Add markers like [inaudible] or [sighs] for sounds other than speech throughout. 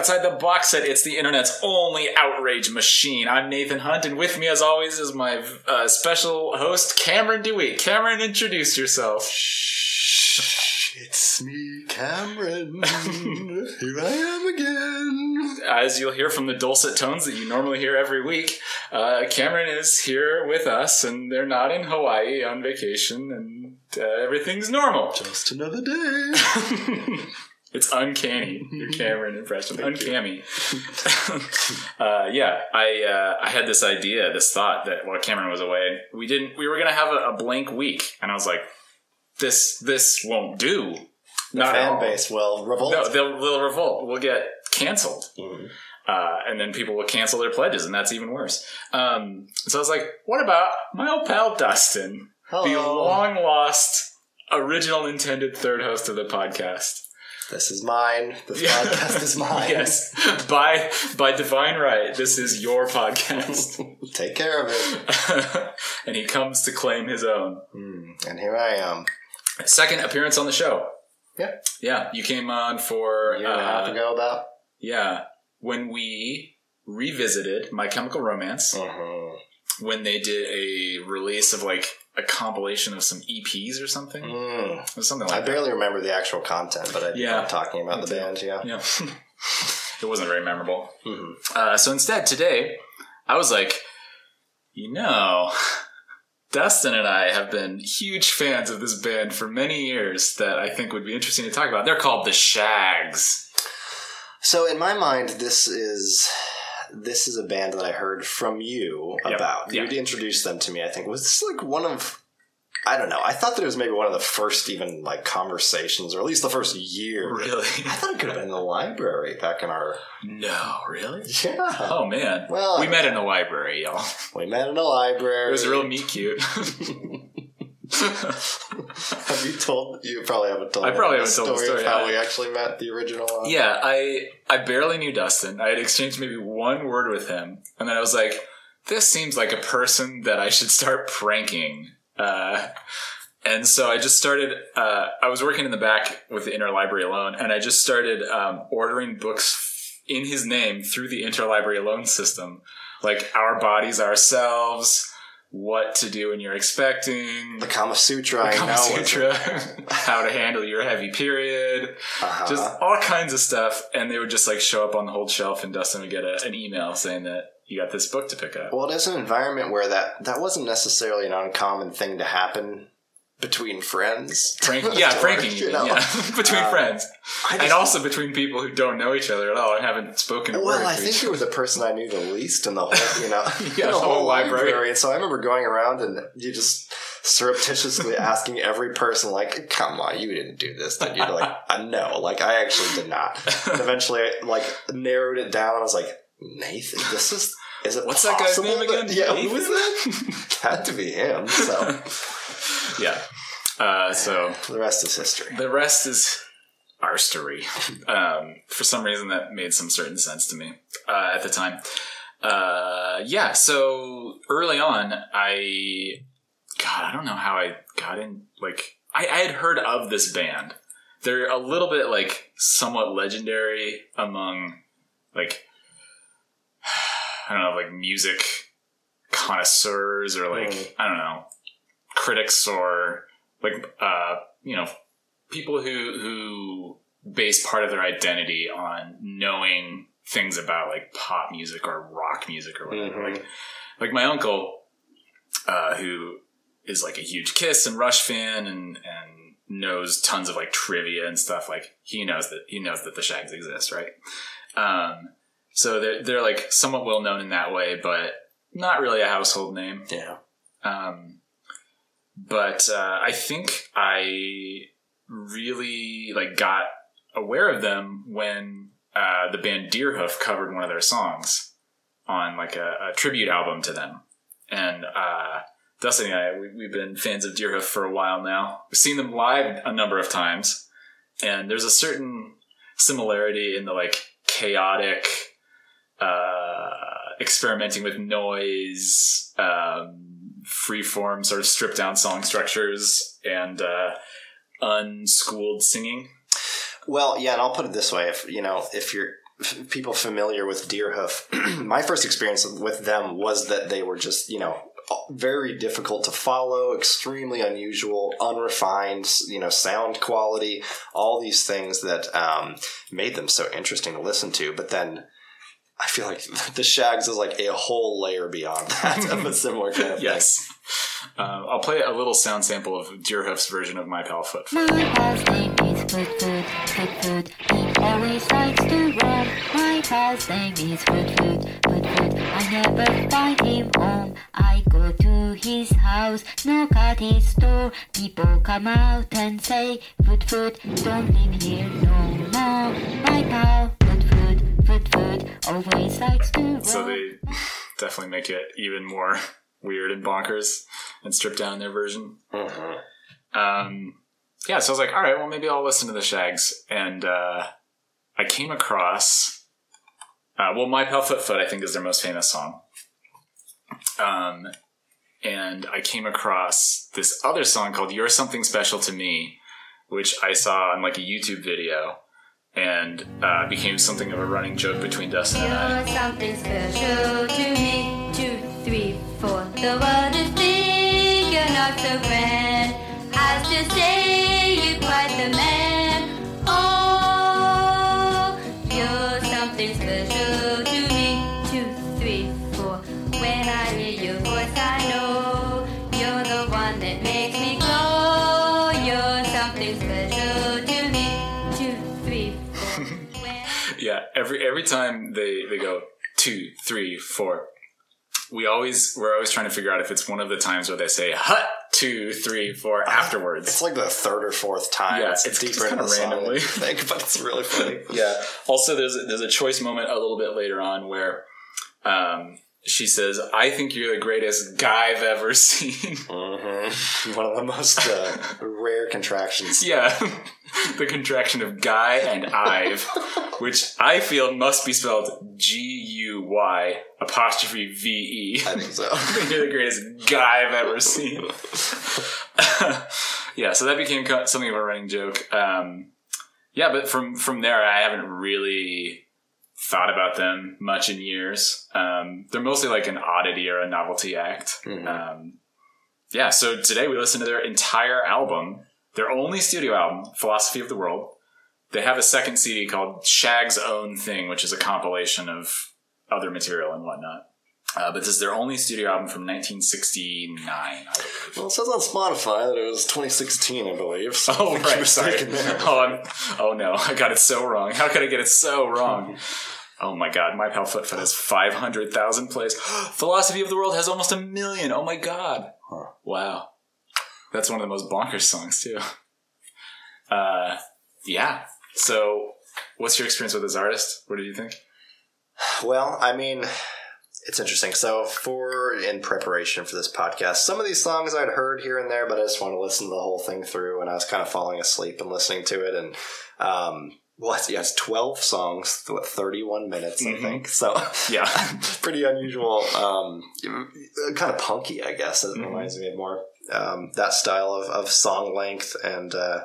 Outside the box set, it's the internet's only outrage machine. I'm Nathan Hunt, and with me, as always, is my uh, special host, Cameron Dewey. Cameron, introduce yourself. Shh, it's me, Cameron. [laughs] Here I am again. As you'll hear from the dulcet tones that you normally hear every week, uh, Cameron is here with us, and they're not in Hawaii on vacation, and uh, everything's normal. Just another day. [laughs] It's uncanny. Your Cameron impression, uncanny. [laughs] [laughs] uh, yeah, I uh, I had this idea, this thought that while Cameron was away, we didn't. We were gonna have a, a blank week, and I was like, this this won't do. The Not at fan all. base will revolt. No, they'll, they'll revolt. We'll get canceled. Mhm. Uh, and then people will cancel their pledges, and that's even worse. Um, so I was like, what about my old pal Dustin, the long lost original intended third host of the podcast? This is mine. This podcast is mine. [laughs] yes, by by divine right, this is your podcast, [laughs] Take care of it. [laughs] and he comes to claim his own. Mm, And here I am. Second appearance on the show. Yeah. yeah. You came on for A year and a half uh, ago, about. yeah when we revisited My Chemical Romance Mhm. When they did a release of like a compilation of some EPs or something. Mm. Was something I like that. barely remember the actual content, but I Yeah. talking about the band. Yeah. Yeah. [laughs] it wasn't very memorable. Mhm. Uh, so instead, today, I was like, you know, [laughs] Dustin and I have been huge fans of this band for many years that I think would be interesting to talk about. They're called the Shaggs. So in my mind, this is this is a band that I heard from you Yep. about. Yeah. You'd introduced them to me. I think was this like one of I don't know. I thought that it was maybe one of the first even like conversations, or at least the first year. Really? I thought it could have been in the library back in our No, really? yeah. Oh man. Well, we met in a library, y'all. We met in a library. It was real meet cute. [laughs] [laughs] have you told? You probably haven't told. I probably haven't told the story of how I- we actually met the original one. yeah, I I barely knew Dustin. I had exchanged maybe one word with him, and then I was like, "This seems like a person that I should start pranking." Uh, and so I just started. Uh, I was working in the back with the interlibrary loan, and I just started um, ordering books in his name through the interlibrary loan system, like "Our Bodies, Ourselves." What to do when you're expecting, The Kama Sutra. I Kama. Sutra, [laughs] how to handle your heavy period, Uh-huh. just all kinds of stuff. And they would just like show up on the whole shelf, and Dustin would get a, an email saying that you got this book to pick up. Well, it is an environment where that that wasn't necessarily an uncommon thing to happen between friends. Prank, [laughs] yeah, Or, pranking you know. yeah, [laughs] between Um, friends, I and also between people who don't know each other at all and haven't spoken. Well, I think you were the person I knew the least in the whole, you know, [laughs] Yeah, in the whole library. And so I remember going around and you just surreptitiously asking every person, like, "Come on, you didn't do this, did you?" They're like, uh, "No, like I actually did not." And eventually, I like narrowed it down. I was like, "Nathan, this is." Is it What's that guy's name again? that- yeah, Nathan? who was that? Had to be him. So [laughs] yeah. Uh, so the rest is history. the rest is our story. Um, for some reason, that made some certain sense to me uh, at the time. Uh, yeah, so early on, I, God, I don't know how I got in. Like, I, I had heard of this band. They're a little bit like somewhat legendary among like [sighs] I don't know, like music connoisseurs or like Mm. I don't know critics or like uh you know people who who base part of their identity on knowing things about like pop music or rock music or whatever. Mhm. Like like my uncle, uh, who is like a huge Kiss and Rush fan and and knows tons of like trivia and stuff. Like he knows that he knows that the Shaggs exist, right? Um, so they're they're like somewhat well known in that way, but not really a household name. Yeah. Um, but uh, I think I really like got aware of them when uh, the band Deerhoof covered one of their songs on like a, a tribute album to them. And uh, Dustin and I, we, we've been fans of Deerhoof for a while now. We've seen them live a number of times, and there's a certain similarity in the like chaotic, uh, experimenting with noise, um, freeform sort of stripped down song structures, and uh, unschooled singing. Well, yeah, and I'll put it this way: if you know, if you're people familiar with Deerhoof, [clears throat] my first experience with them was that they were just you know very difficult to follow, extremely unusual, unrefined, you know, sound quality, all these things that um, made them so interesting to listen to. But then I feel like [laughs] the Shaggs is like a whole layer beyond that of a similar kind of yes. Um, I'll play a little sound sample of Deerhoof's version of My Pal Foot. My pal's name is Foot Foot, Foot Foot. He always likes to run. My pal's name is Foot Foot, Foot Foot. I never find him home. I go to his house, knock at his door. People come out and say, Foot Foot, don't live here no more. My pal, Always likes to. So they definitely make it even more [laughs] weird and bonkers and strip down their version. Mhm. Um, yeah, so I was like, all right, well, maybe I'll listen to the Shaggs. And uh, I came across, uh, well, My Pal Foot Foot, I think, is their most famous song. Um, and I came across this other song called You're Something Special to Me, which I saw on like a YouTube video and uh, became something of a running joke between Dustin and I. You're something special to me. Two, three, four. The world is big, you're not so grand. Has to say you're quite the man. Oh, you're something special to me. Two, three, four. When I hear your voice, I know every time they they go two, three, four, we always we're always trying to figure out if it's one of the times where they say hut two, three, four afterwards. It's like the third or fourth time. Yeah, it's, it's deeper just kinda the song than randomly. think, [laughs] but it's really funny. [laughs] yeah. Also, there's a, there's a choice moment a little bit later on where um, she says, "I think you're the greatest guy I've ever [laughs] seen." hmm One of the most uh, rare contractions. yeah, [laughs] the contraction of guy and I've, which I feel must be spelled G U Y apostrophe V E. I think so. [laughs] You're the greatest guy I've ever seen. [laughs] yeah, so that became something of a running joke. Um, yeah, but from from there, I haven't really thought about them much in years. Um, they're mostly like an oddity or a novelty act. Mhm. Um, yeah, so today we listened to their entire album, their only studio album, Philosophy of the World. They have a second CD called Shaggs' Own Thing, which is a compilation of other material and whatnot. Uh, but this is their only studio album from 1969, Well, it says on Spotify that it was 2016, I believe. So [laughs] Oh I [laughs] right, sorry. [laughs] Oh, I'm, oh no, I got it so wrong. How could I get it so wrong? Oh my god, my pal Foot Foot has five hundred thousand plays. [gasps] Philosophy of the World has almost a million. Oh my god! Wow, that's one of the most bonkers songs too. Uh, yeah. So, what's your experience with this artist? What did you think? Well, I mean, it's interesting. So, for in preparation for this podcast, some of these songs I'd heard here and there, but I just want to listen to the whole thing through, and I was kind of falling asleep and listening to it. And um, what? Yeah, it's twelve songs, what, thirty-one minutes, I Mhm. think. So, Yeah. [laughs] pretty unusual. Um, kind of punky, I guess. It Mhm. reminds me of more um, that style of, of song length and. Uh,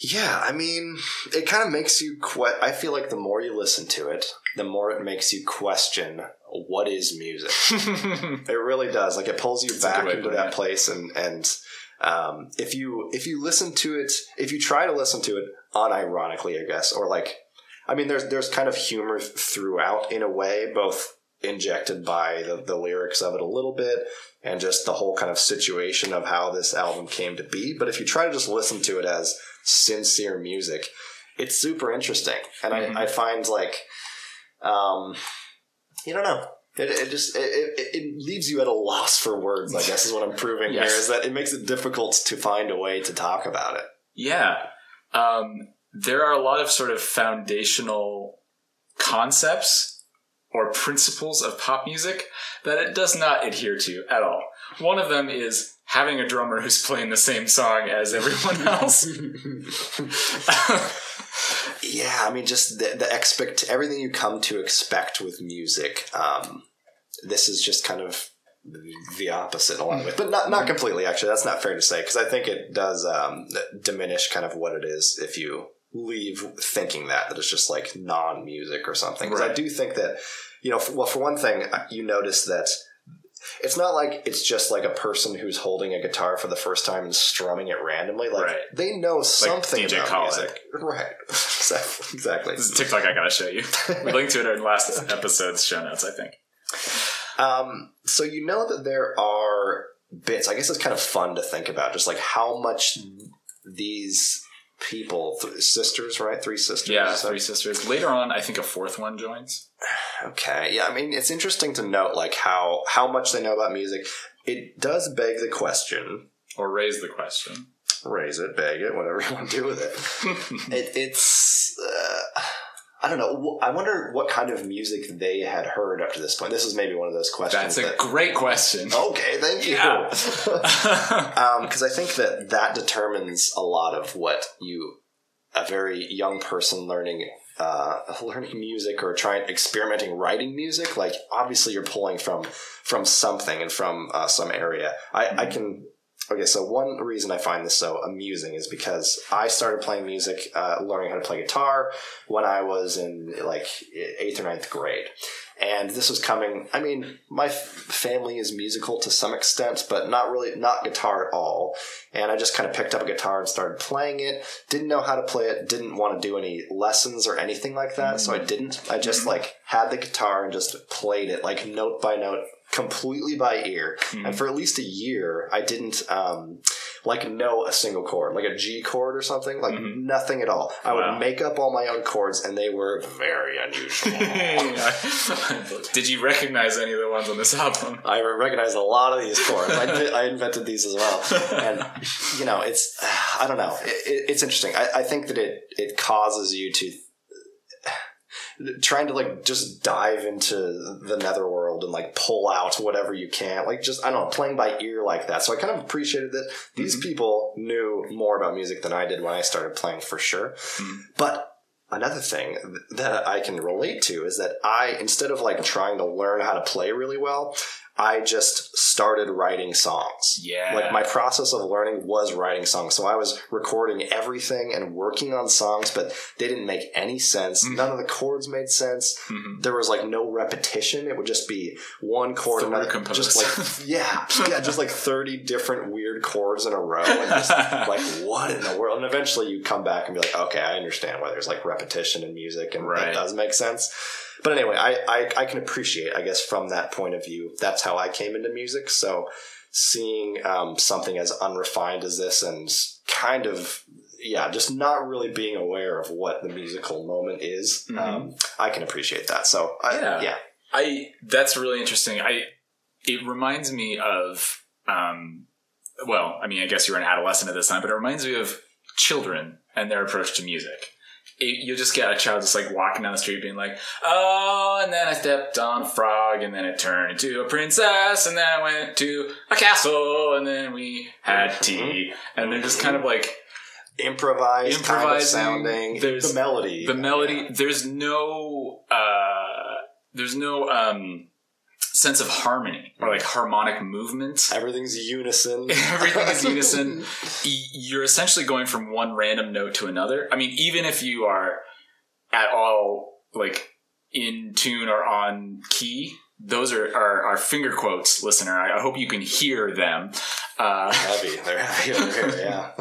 yeah, I mean, it kind of makes you. Que- I feel like the more you listen to it, the more it makes you question what is music. [laughs] It really does. Like it pulls you back good way of into that it. place, and and um, if you if you listen to it, if you try to listen to it unironically, I guess, or like, I mean, there's there's kind of humor throughout in a way, both injected by the, the lyrics of it a little bit and just the whole kind of situation of how this album came to be. But if you try to just listen to it as sincere music, it's super interesting, and Mhm. I, I find like, um, you don't know. It, it just it, it, it leaves you at a loss for words. I guess is what I'm proving [laughs] Yes. here is that it makes it difficult to find a way to talk about it. Yeah. Um, there are a lot of sort of foundational concepts or principles of pop music that it does not adhere to at all. One of them is having a drummer who's playing the same song as everyone [laughs] else. [laughs] Yeah, I mean, just the, the expect everything you come to expect with music. Um, this is just kind of the opposite in a lot of ways, but not not completely. Actually, that's not fair to say because I think it does um, diminish kind of what it is if you leave thinking that that it's just like non-music or something. Because I do think that you know, for, well, for one thing, uh, you notice that it's not like it's just like a person who's holding a guitar for the first time and strumming it randomly. Like Right. they know something DJ about Khaled. music, [laughs] right? [laughs] Exactly. Exactly. This is TikTok I gotta show you. We linked to it in last [laughs] episode's show notes, I think. Um, so you know that there are bits. I guess it's kind of fun to think about, just like how much these people, th- sisters, right? Three sisters. Yeah, So- Three Sisters. Later on, I think a fourth one joins. Okay. Yeah. I mean, it's interesting to note like how how much they know about music. It does beg the question. Or raise the question. Raise it, beg it, whatever you want to do with it. [laughs] it it's. I don't know. I wonder what kind of music they had heard up to this point. This is maybe one of those questions. That's a that, great question. okay, thank you. Yeah. because [laughs] [laughs] Um, I think that that determines a lot of what you, a very young person learning, uh, [laughs] learning music or trying experimenting writing music. Like obviously you're pulling from from something and from uh, some area. I, I can. Okay, so one reason I find this so amusing is because I started playing music, uh, learning how to play guitar when I was in like eighth or ninth grade. And this was coming, I mean, my f- family is musical to some extent, but not really, not guitar at all. And I just kind of picked up a guitar and started playing it. Didn't know how to play it, didn't want to do any lessons or anything like that, so I didn't. I just like had the guitar and just played it like note by note, completely by ear. And for at least a year, I didn't um, like know a single chord, like a G chord or something, like nothing at all. I Wow. would make up all my own chords, and they were very unusual. [laughs] Did you recognize any of the ones on this album? I recognize a lot of these chords. I, I invented these as well, [laughs] and you know, it's I don't know. It, it, it's interesting. I, I think that it it causes you to trying to like just dive into the netherworld and like pull out whatever you can like just i don't know playing by ear like that. So i kind of appreciated that these mm-hmm. people knew more about music than i did when i started playing for sure. Mm-hmm. But another thing that i can relate to is that i instead of like trying to learn how to play really well i just started writing songs Yeah. like my process of learning was writing songs. So I was recording everything and working on songs, but they didn't make any sense. Mm-hmm. None of the chords made sense. There was like no repetition. It would just be one chord, Through another, composed. just like yeah, yeah, just like thirty different weird chords in a row, and just [laughs] like what in the world? And eventually you come back and be like, okay, I understand why there's like repetition in music, and Right. it does make sense. But anyway, I, I I can appreciate, I guess, from that point of view. That's how I came into music. So seeing um, something as unrefined as this and kind of yeah just not really being aware of what the musical moment is um, i can appreciate that so I, Yeah. yeah I that's really interesting. I it reminds me of um well, I mean, I guess you were an adolescent at this time, but it reminds me of children and their approach to music. It, you'll just get a child just like walking down the street being like, oh, and then I stepped on a frog, and then it turned into a princess, and then I went to a castle, and then we had tea, and they're just kind of like improvised kind of sounding. There's the melody. the melody. There's no uh there's no um sense of harmony or like harmonic movement. Everything's unison. [laughs] Everything is unison. [laughs] You're essentially going from one random note to another. I mean even if you are at all like in tune or on key those are are, are finger quotes listener. I, I hope you can hear them. Uh heavy. They're heavy over here [laughs]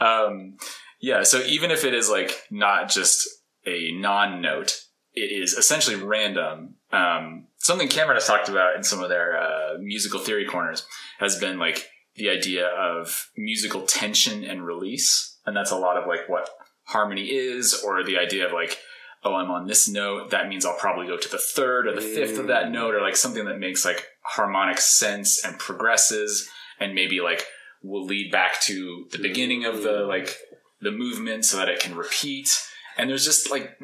yeah. Um, yeah, so even if it is like not just a non note, it is essentially random. Um, something Cameron has talked about in some of their uh, musical theory corners has been like the idea of musical tension and release. And that's a lot of like what harmony is, or the idea of like, oh, I'm on this note. That means I'll probably go to the third or the fifth of that note, or like something that makes like harmonic sense and progresses and maybe like will lead back to the beginning of the like the movement so that it can repeat. And there's just like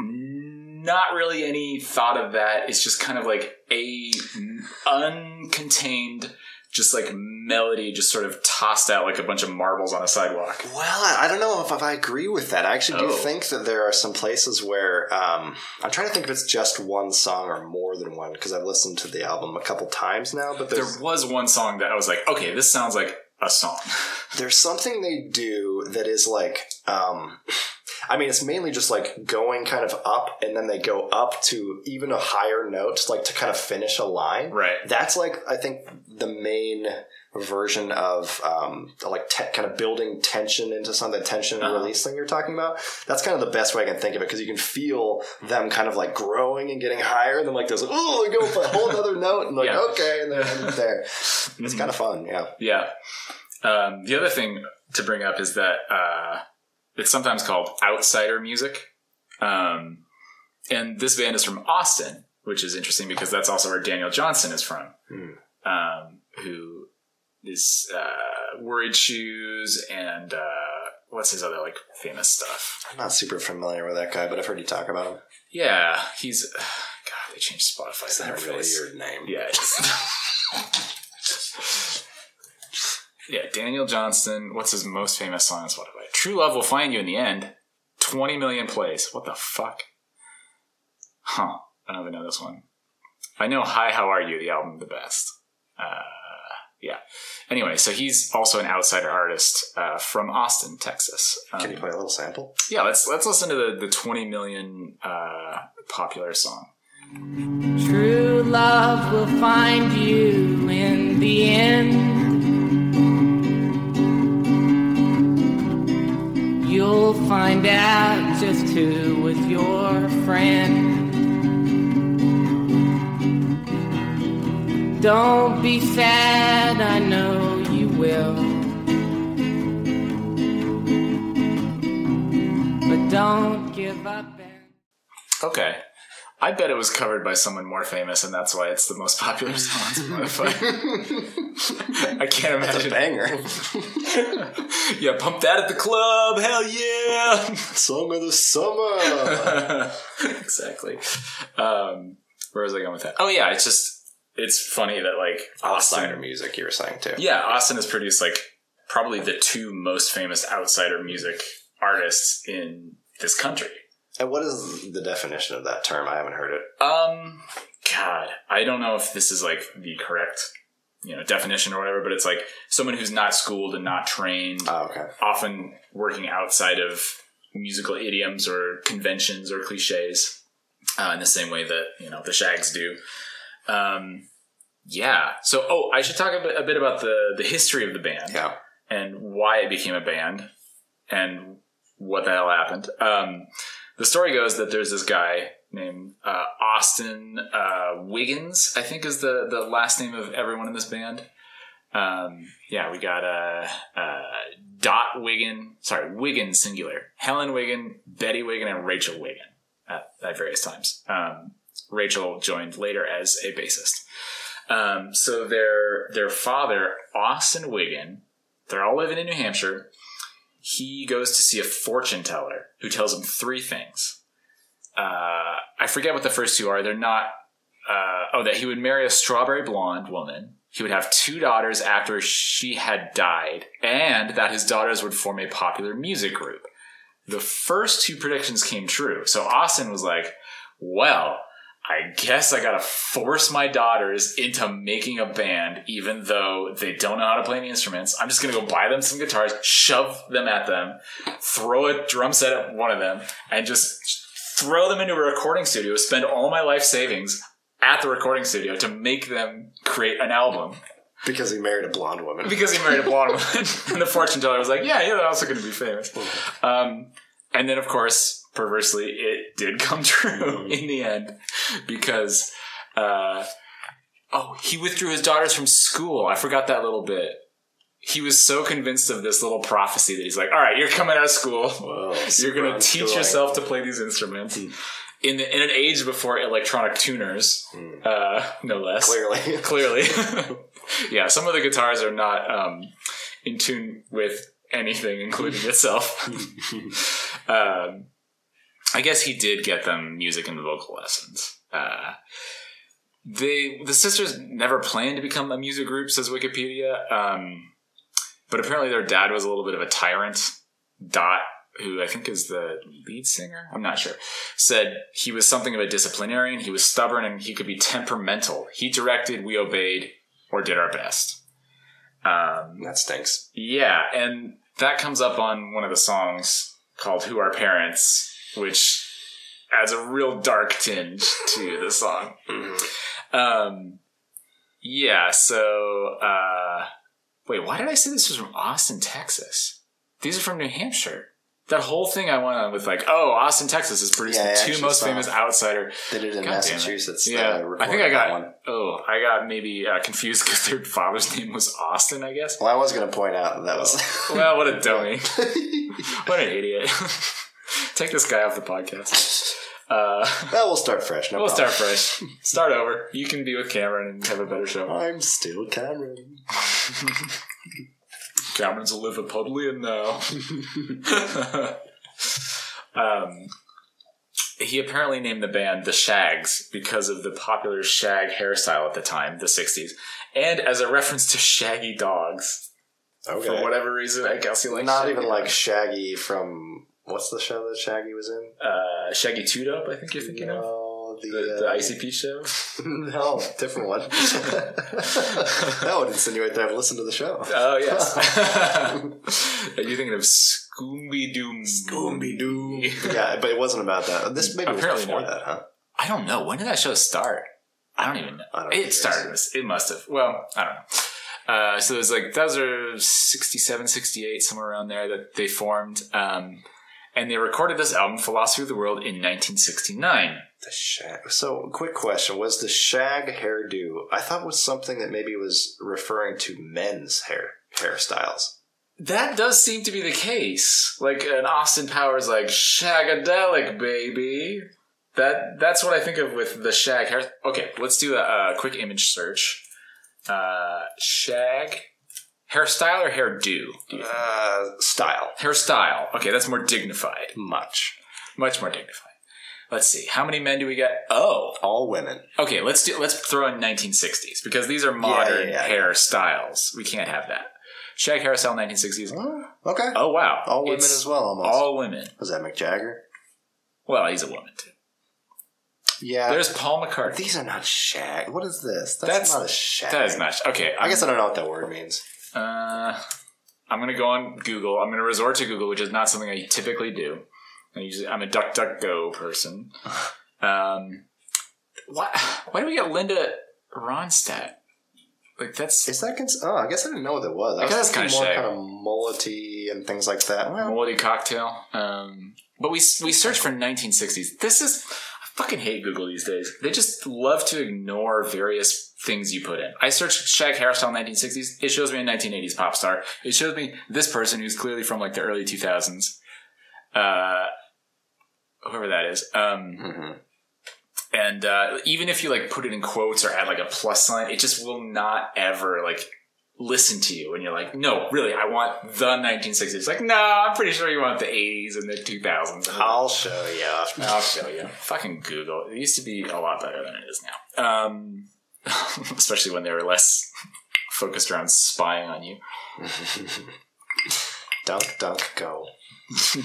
not really any thought of that. It's just kind of like a uncontained, just like melody, just sort of tossed out like a bunch of marbles on a sidewalk. Well, I don't know if, if I agree with that. I actually do Oh. think that there are some places where um, I'm trying to think if it's just one song or more than one because I've listened to the album a couple times now. But There was one song that I was like, okay, this sounds like a song. [laughs] there's something they do that is like um, I mean, it's mainly just like going kind of up, and then they go up to even a higher note, like to kind of finish a line. Right. That's like I think the main version of um, like te- kind of building tension into something, the tension and Uh-huh. release thing you're talking about. That's kind of the best way I can think of it because you can feel them kind of like growing and getting higher, and then like there's like, oh, they go for a whole other [laughs] note, and like Yeah. okay, and then [laughs] there. It's kind of fun, yeah. Yeah. Um, the other thing to bring up is that uh, it's sometimes called outsider music. Um, and this band is from Austin, which is interesting because that's also where Daniel Johnston is from, Hmm. um, who is uh, Worried Shoes and uh, what's his other like famous stuff? I'm not super familiar with that guy, but I've heard you talk about him. Yeah, he's [sighs] God. They changed Spotify. Is that really your name? Yeah. [laughs] Yeah, Daniel Johnston. What's his most famous song on Spotify? True Love Will Find You in the End. 20 million plays. What the fuck? Huh. I don't even know this one. I know Hi, How Are You, the album The Best. Uh, yeah. Anyway, so he's also an outsider artist uh, from Austin, Texas. Um, Can you play a little sample? yeah, let's let's listen to the, the 20 million uh, popular song. True love will find you in the end. You'll find out just who was your friend. Don't be sad, I know you will. But don't give up Okay. I bet it was covered by someone more famous, and that's why it's the most popular song on Spotify. [laughs] I can't imagine. banger. [laughs] yeah, pump that at the club. Hell yeah! Song of the summer. [laughs] exactly. Um, where was I going with that? Oh yeah, it's just it's funny that like Outsider Austin, music, you were saying too. yeah, Austin has produced like probably the two most famous outsider music artists in this country. And what is the definition of that term? I haven't heard it. Um, God, I don't know if this is like the correct, you know, definition or whatever, but it's like someone who's not schooled and not trained, Oh, okay. often working outside of musical idioms or conventions or cliches, uh, in the same way that you know the Shaggs do. Um, yeah. So, oh, I should talk a bit, a bit about the the history of the band Yeah. and why it became a band and what the hell happened. Um, the story goes that there's this guy named uh, Austin uh, Wiggins, I think is the, the last name of everyone in this band. Um, yeah, we got uh, uh, Dot Wiggin, sorry, Wiggin singular, Helen Wiggin, Betty Wiggin, and Rachel Wiggin at, at various times. Um, Rachel joined later as a bassist. Um, so their their father, Austin Wiggin, they're all living in New Hampshire. He goes to see a fortune teller who tells him three things. Uh, I forget what the first two are. They're not. Uh, oh, that he would marry a strawberry blonde woman. He would have two daughters after she had died, and that his daughters would form a popular music group. The first two predictions came true. So Austin was like, well, I guess I gotta force my daughters into making a band, even though they don't know how to play any instruments. I'm just gonna go buy them some guitars, shove them at them, throw a drum set at one of them, and just throw them into a recording studio, spend all my life savings at the recording studio to make them create an album. Because he married a blonde woman. Because he married a blonde woman. [laughs] and the fortune teller was like, yeah, you're also gonna be famous. Um, and then, of course, perversely, it did come [laughs] true in the end because, uh, oh, he withdrew his daughters from school. I forgot that little bit. He was so convinced of this little prophecy that he's like, all right, you're coming out of school. Whoa, [laughs] You're going to teach yourself to play these instruments. In, the, in an age before electronic tuners, uh, no less. Clearly. [laughs] Clearly. yeah, some of the guitars are not um, in tune with anything, including itself. um, I guess he did get them music and vocal lessons. Uh, they the sisters never planned to become a music group, says Wikipedia. Um, but apparently their dad was a little bit of a tyrant. Dot, who I think is the lead singer, I'm not sure, said he was something of a disciplinarian. He was stubborn and he could be temperamental. He directed, we obeyed, or did our best. Um, that stinks. yeah, and that comes up on one of the songs called "Who Are Parents," which adds a real dark tinge to the song. Um, yeah. So, uh, wait, why did I say this was from Austin, Texas? These are from New Hampshire. That whole thing I went on with like, oh, Austin, Texas is producing Yeah, two most famous outsider. They did it in God damn it. Massachusetts. Yeah, uh, I think I got. one. Oh, I got maybe uh, confused [laughs] because their father's name was Austin. I guess. Well, I was going to point out that, that was. well, what a [laughs] dummy! [laughs] what an idiot! Take this guy off the podcast. [laughs] Uh, well, we'll start fresh. No we'll problem. start fresh. Start over. You can be with Cameron and have a better show. I'm still Cameron. [laughs] Cameron's a Liverpudlian now. [laughs] um, he apparently named the band the Shaggs because of the popular shag hairstyle at the time, the 60s, and as a reference to shaggy dogs. Okay. For whatever reason, I guess he likes Not even like. Shaggy from. What's the show that Shaggy was in? uh, Shaggy 2 Dope, I think you're thinking of. No, the, The, the uh, ICP show? [laughs] no, different one. [laughs] that would insinuate that I've listened to the show. Oh, [laughs] yes. Are you thinking of Scooby Doo? Scooby Doo. yeah, but it wasn't about that. This maybe Apparently was before not. that, huh? I don't know. When did that show start? I don't even know. I don't know. it started. It must have. Well, I don't know. Uh, so it was like those are 67, 68, somewhere around there that they formed. Um, and they recorded this album, Philosophy of the World, in 1969. The shag. So, quick question: Was the shag hairdo? I thought was something that maybe was referring to men's hair hairstyles. That does seem to be the case. Like an Austin Powers, like shagadelic, baby. That that's what I think of with the shag hair. Okay, let's do a, a quick image search. Uh, shag hairstyle or hairdo? Do? Uh, style. Hairstyle. Okay, that's more dignified. Much. Much more dignified. Let's see. How many men do we get? Oh, All women. okay. Let's do. Let's throw in 1960s because these are modern yeah, yeah. hairstyles. We can't have that. Shag hairstyle 1960s. Oh, okay. Oh wow, All women It's as well, almost. All women. Was that Mick Jagger? Well, he's a woman too. Yeah. There's Paul McCartney. These are not shag. What is this? That's, That's- not a shag. That is not okay. I guess I don't know what that word means. Uh, I'm gonna go on Google. I'm gonna resort to Google, which is not something I typically do. I usually, I'm a DuckDuckGo person. [laughs] Um, why? Why do we get Linda Ronstadt? Like that's Is that? Cons- oh, I guess I didn't know what that was. I, I was guess that's kinda more shag. kind of mullety and things like that. Well, Moldy cocktail. Um, but we we searched for 1960s. This is fucking hate Google these days. They just love to ignore various things you put in. I searched Shag hairstyle 1960s. It shows me a 1980s pop star. It shows me this person who's clearly from like the early 2000s. Uh, whoever that is. Um, mhm. and uh, even if you like put it in quotes or add like a plus sign, it just will not ever like listen to you. And you're like, no, really, I want the 1960s. It's like, no, I'm pretty sure you want the 80s and the 2000s. And I'll show you. I'll show you. Fucking Google. It used to be a lot better than it is now. Um, [laughs] especially when they were less [laughs] focused around spying on you. [laughs] Dunk, dunk, go.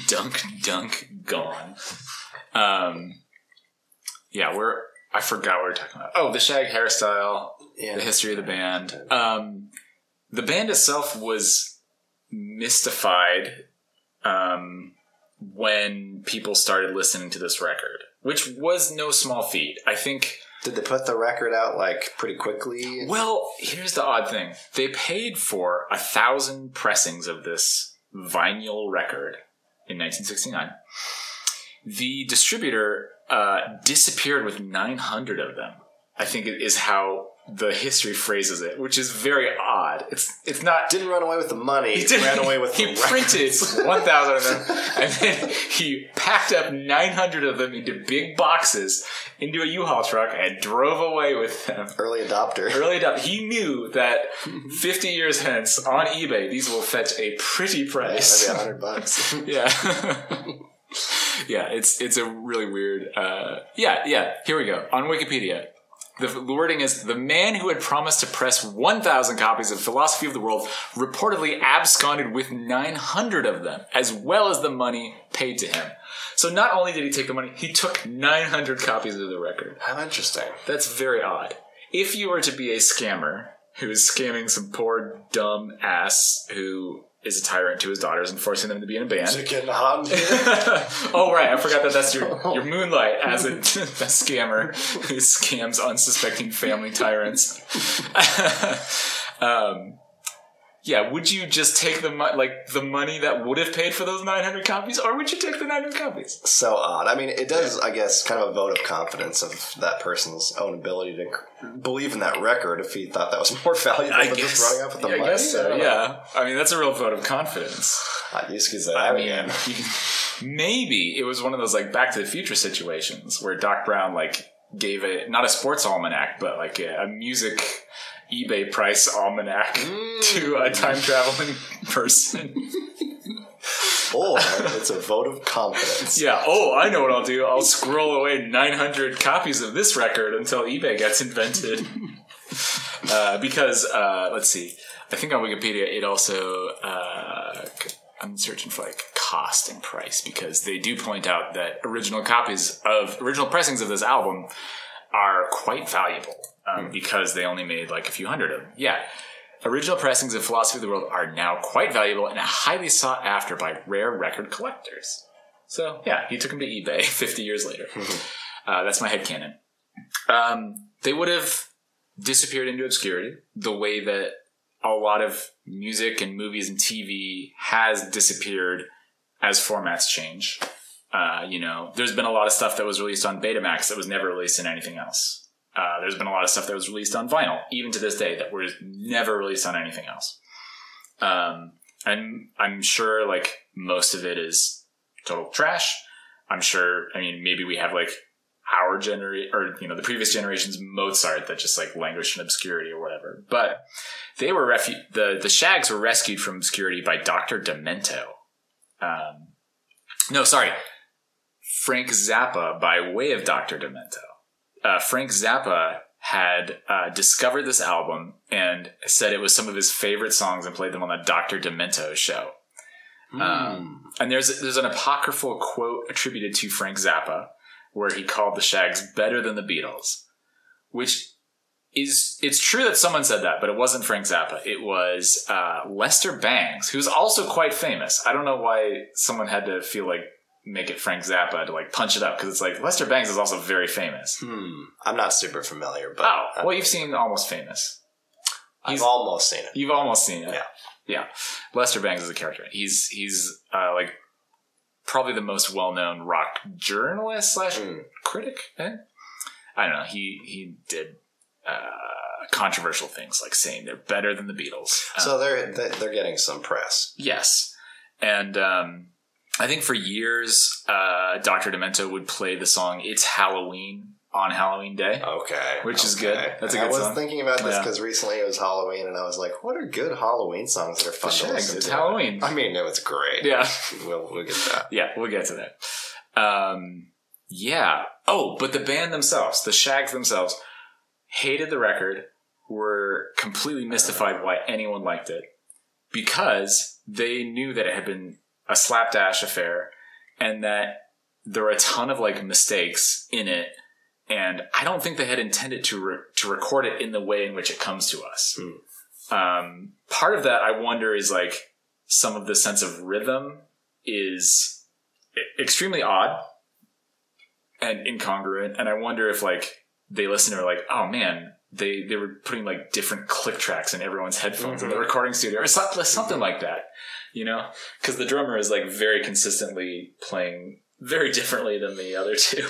dunk, dunk, gone. Um, yeah, we're. I forgot what we are talking about. Oh, the shag hairstyle, Yeah. the history of the band. Um, the band itself was mystified um, when people started listening to this record, which was no small feat. I think. Did they put the record out like pretty quickly? Well, here's the odd thing: they paid for a thousand pressings of this vinyl record in 1969. The distributor uh, disappeared with 900 of them. I think it is how the history phrases it, which is very odd. It's it's not. Didn't run away with the money. He did- ran away with he the printed [laughs] 1,000 of them, [laughs] and then he packed up 900 of them into big boxes into a U-Haul truck and drove away with them. Early adopter. [laughs] Early enough, he knew that 50 years hence on eBay, these will fetch a pretty price. Maybe a hundred bucks. Yeah. yeah, it's it's a really weird. Uh, yeah, yeah. Here we go on Wikipedia. The wording is the man who had promised to press 1,000 copies of Philosophy of the World reportedly absconded with 900 of them, as well as the money paid to him. So not only did he take the money, he took 900 copies of the record. How interesting. That's very odd. If you were to be a scammer who's scamming some poor dumb ass who is a tyrant to his daughters and forcing them to be in a band. Is it getting hot in here? [laughs] oh right, I forgot that that's your [laughs] your moonlight as a, [laughs] a scammer who scams unsuspecting family tyrants. um, yeah, would you just take the mo- like the money that would have paid for those nine hundred copies, or would you take the nine hundred copies? so odd. I mean, it does, I guess, kind of a vote of confidence of that person's own ability to c- believe in that record if he thought that was [laughs] more valuable than just running off with the yeah, money. I guess I so. don't know. Yeah, I mean that's a real vote of confidence. Hot use that I mean, again. you [laughs] can- maybe it was one of those like Back to the Future situations where Doc Brown like gave it not a sports almanac, but like a, a music eBay price almanac [laughs] to a time traveling person. Or it's a vote of confidence. yeah. Oh, I know what I'll do. I'll scroll away 900 copies of this record until eBay gets invented. [laughs] uh, because uh, let's see, I think on Wikipedia it also. Uh, I'm searching for like cost and price because they do point out that original copies of original pressings of this album are quite valuable um, because they only made like a few hundred of them. Yeah. Original pressings of Philosophy of the World are now quite valuable and highly sought after by rare record collectors. So, yeah, he took them to eBay [laughs] 50 years later. [laughs] uh, that's my headcanon. Um, they would have disappeared into obscurity the way that a lot of music and movies and TV has disappeared as formats change. Uh, you know, there's been a lot of stuff that was released on Betamax that was never released in anything else. Uh, there's been a lot of stuff that was released on vinyl, even to this day, that was never released on anything else. Um, and I'm sure like most of it is total trash. I'm sure. I mean, maybe we have like our generation or you know the previous generation's Mozart that just like languished in obscurity or whatever. But they were refu- the the Shaggs were rescued from obscurity by Doctor Demento. Um, no, sorry, Frank Zappa by way of Doctor Demento. Uh, Frank Zappa had uh, discovered this album and said it was some of his favorite songs and played them on the Doctor Demento show. Um, and there's there's an apocryphal quote attributed to Frank Zappa where he called the Shaggs better than the Beatles, which is it's true that someone said that, but it wasn't Frank Zappa. It was uh, Lester Bangs, who's also quite famous. I don't know why someone had to feel like make it Frank Zappa to like punch it up because it's like Lester Bangs is also very famous. Hmm. I'm not super familiar, but Oh, well, you've seen Almost Famous. I've almost seen it. You've almost seen it. Yeah. Yeah. Lester Bangs is a character. He's he's uh, like probably the most well known rock journalist slash Mm. critic. eh? I don't know. He he did uh, controversial things like saying they're better than the Beatles. Um, So they're they- they're getting some press. Yes. And um, I think for years, uh, Dr. Demento would play the song It's Halloween on Halloween Day. Okay, Which is good. That's a good I was song. thinking about this Yeah. because recently it was Halloween, and I was like, "What are good Halloween songs that are fun to listen it's to?" Halloween. I mean, it was great. Yeah. [laughs] we'll we'll get that. Yeah, we'll get to that. Um, yeah. Oh, but the band themselves, the Shaggs themselves, hated the record, were completely mystified why anyone liked it because they knew that it had been a slapdash affair and that there are a ton of like mistakes in it. And I don't think they had intended to re- to record it in the way in which it comes to us. Um, part of that, I wonder, is like some of the sense of rhythm is extremely odd and incongruent. And I wonder if like they listen it like, oh man, they they were putting like different click tracks in everyone's headphones in the recording studio or something, something like that, you know? Because the drummer is like very consistently playing very differently than the other two.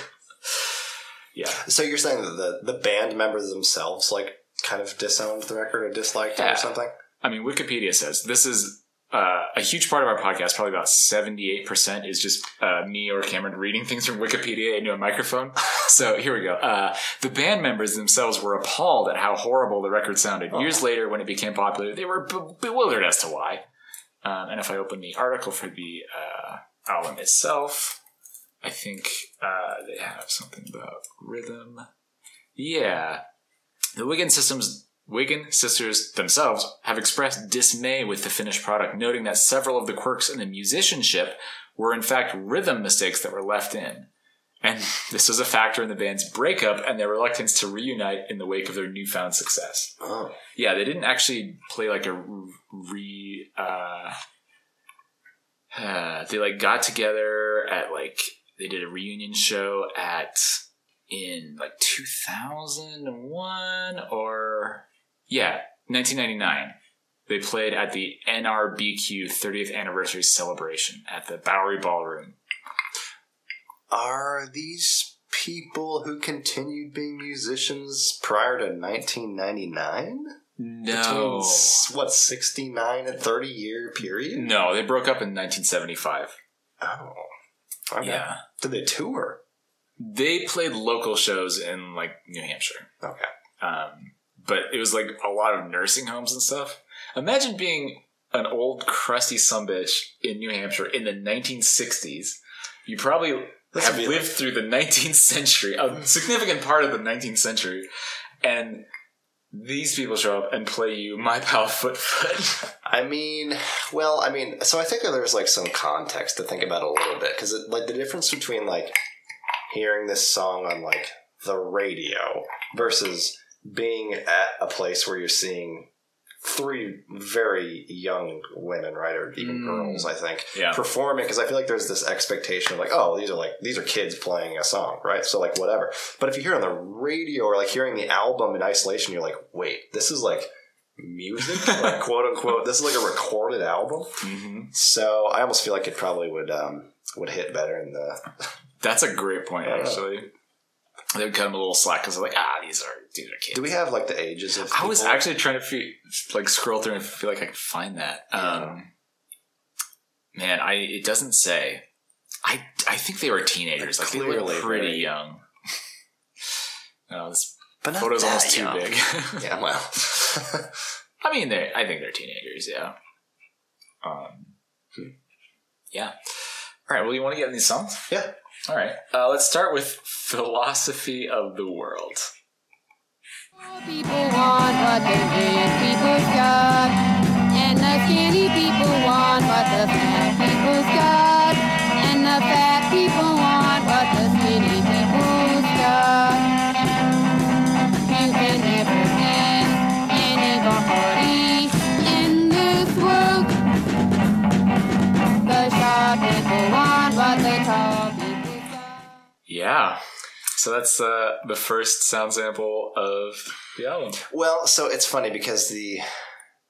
[laughs] yeah. So you're saying that the the band members themselves like kind of disowned the record or disliked it or something? I mean, Wikipedia says this is uh, a huge part of our podcast. Probably about seventy-eight percent is just uh, me or Cameron reading things from Wikipedia into a microphone. [laughs] So here we go. Uh, the band members themselves were appalled at how horrible the record sounded. Years later, when it became popular, they were be- bewildered as to why. Um, and if I open the article for the uh, album itself, I think uh, they have something about rhythm. Yeah, the Wiggin systems Wiggin sisters themselves have expressed dismay with the finished product, noting that several of the quirks in the musicianship were in fact rhythm mistakes that were left in. And [laughs] this was a factor in the band's breakup and their reluctance to reunite in the wake of their newfound success. Oh, Yeah, they didn't actually play like a re uh, [sighs] uh, they like got together at like they did a reunion show at in like 2001 or yeah 1999 they played at the nrbq 30th anniversary celebration at the bowery ballroom Are these people who continued being musicians prior to 1999? Between, what, 69 and 30 year period? no they broke up in 1975 Oh. Okay. yeah Did they tour? they played local shows in like new hampshire Okay. um, but it was like a lot of nursing homes and stuff. Imagine being an old crusty sumbitch in New Hampshire in the 1960s. You probably This have lived like- through the 19th century, a [laughs] significant part of the 19th century, and these people show up and play you "My Pal Foot Foot." [laughs] I mean, well, I mean, so I think there's like some context to think about a little bit because like the difference between like hearing this song on like the radio versus being at a place where you're seeing three very young women, right, or even Mm. girls, I think, yeah, performing because I feel like there's this expectation of like, oh, these are like these are kids playing a song, right? So like whatever. But if you hear on the radio or like hearing the album in isolation, you're like, wait, this is like music, [laughs] like quote unquote. This is like a recorded album. hmm So I almost feel like it probably would um would hit better in the. that's a great point. Actually, they would cut them a little slack because they're like, "Ah, these are these are kids." Do we have like the ages of? I was actually trying to fe- like scroll through and feel like I could find that. Um, man, I it doesn't say. I I think they were teenagers. Like they Clearly were pretty very- young. [laughs] no, this but photo's almost too big. [laughs] Yeah, well, [laughs] I mean, they I think they're teenagers. Yeah. Um. Hmm. Yeah. All right. Well, you want to get in these songs? yeah. All right. Uh, let's start with philosophy of the world. People want what the rich people's got, and the skinny people want what the fat people's got, Yeah. So that's uh, the first sound sample of the album. Well, so it's funny because the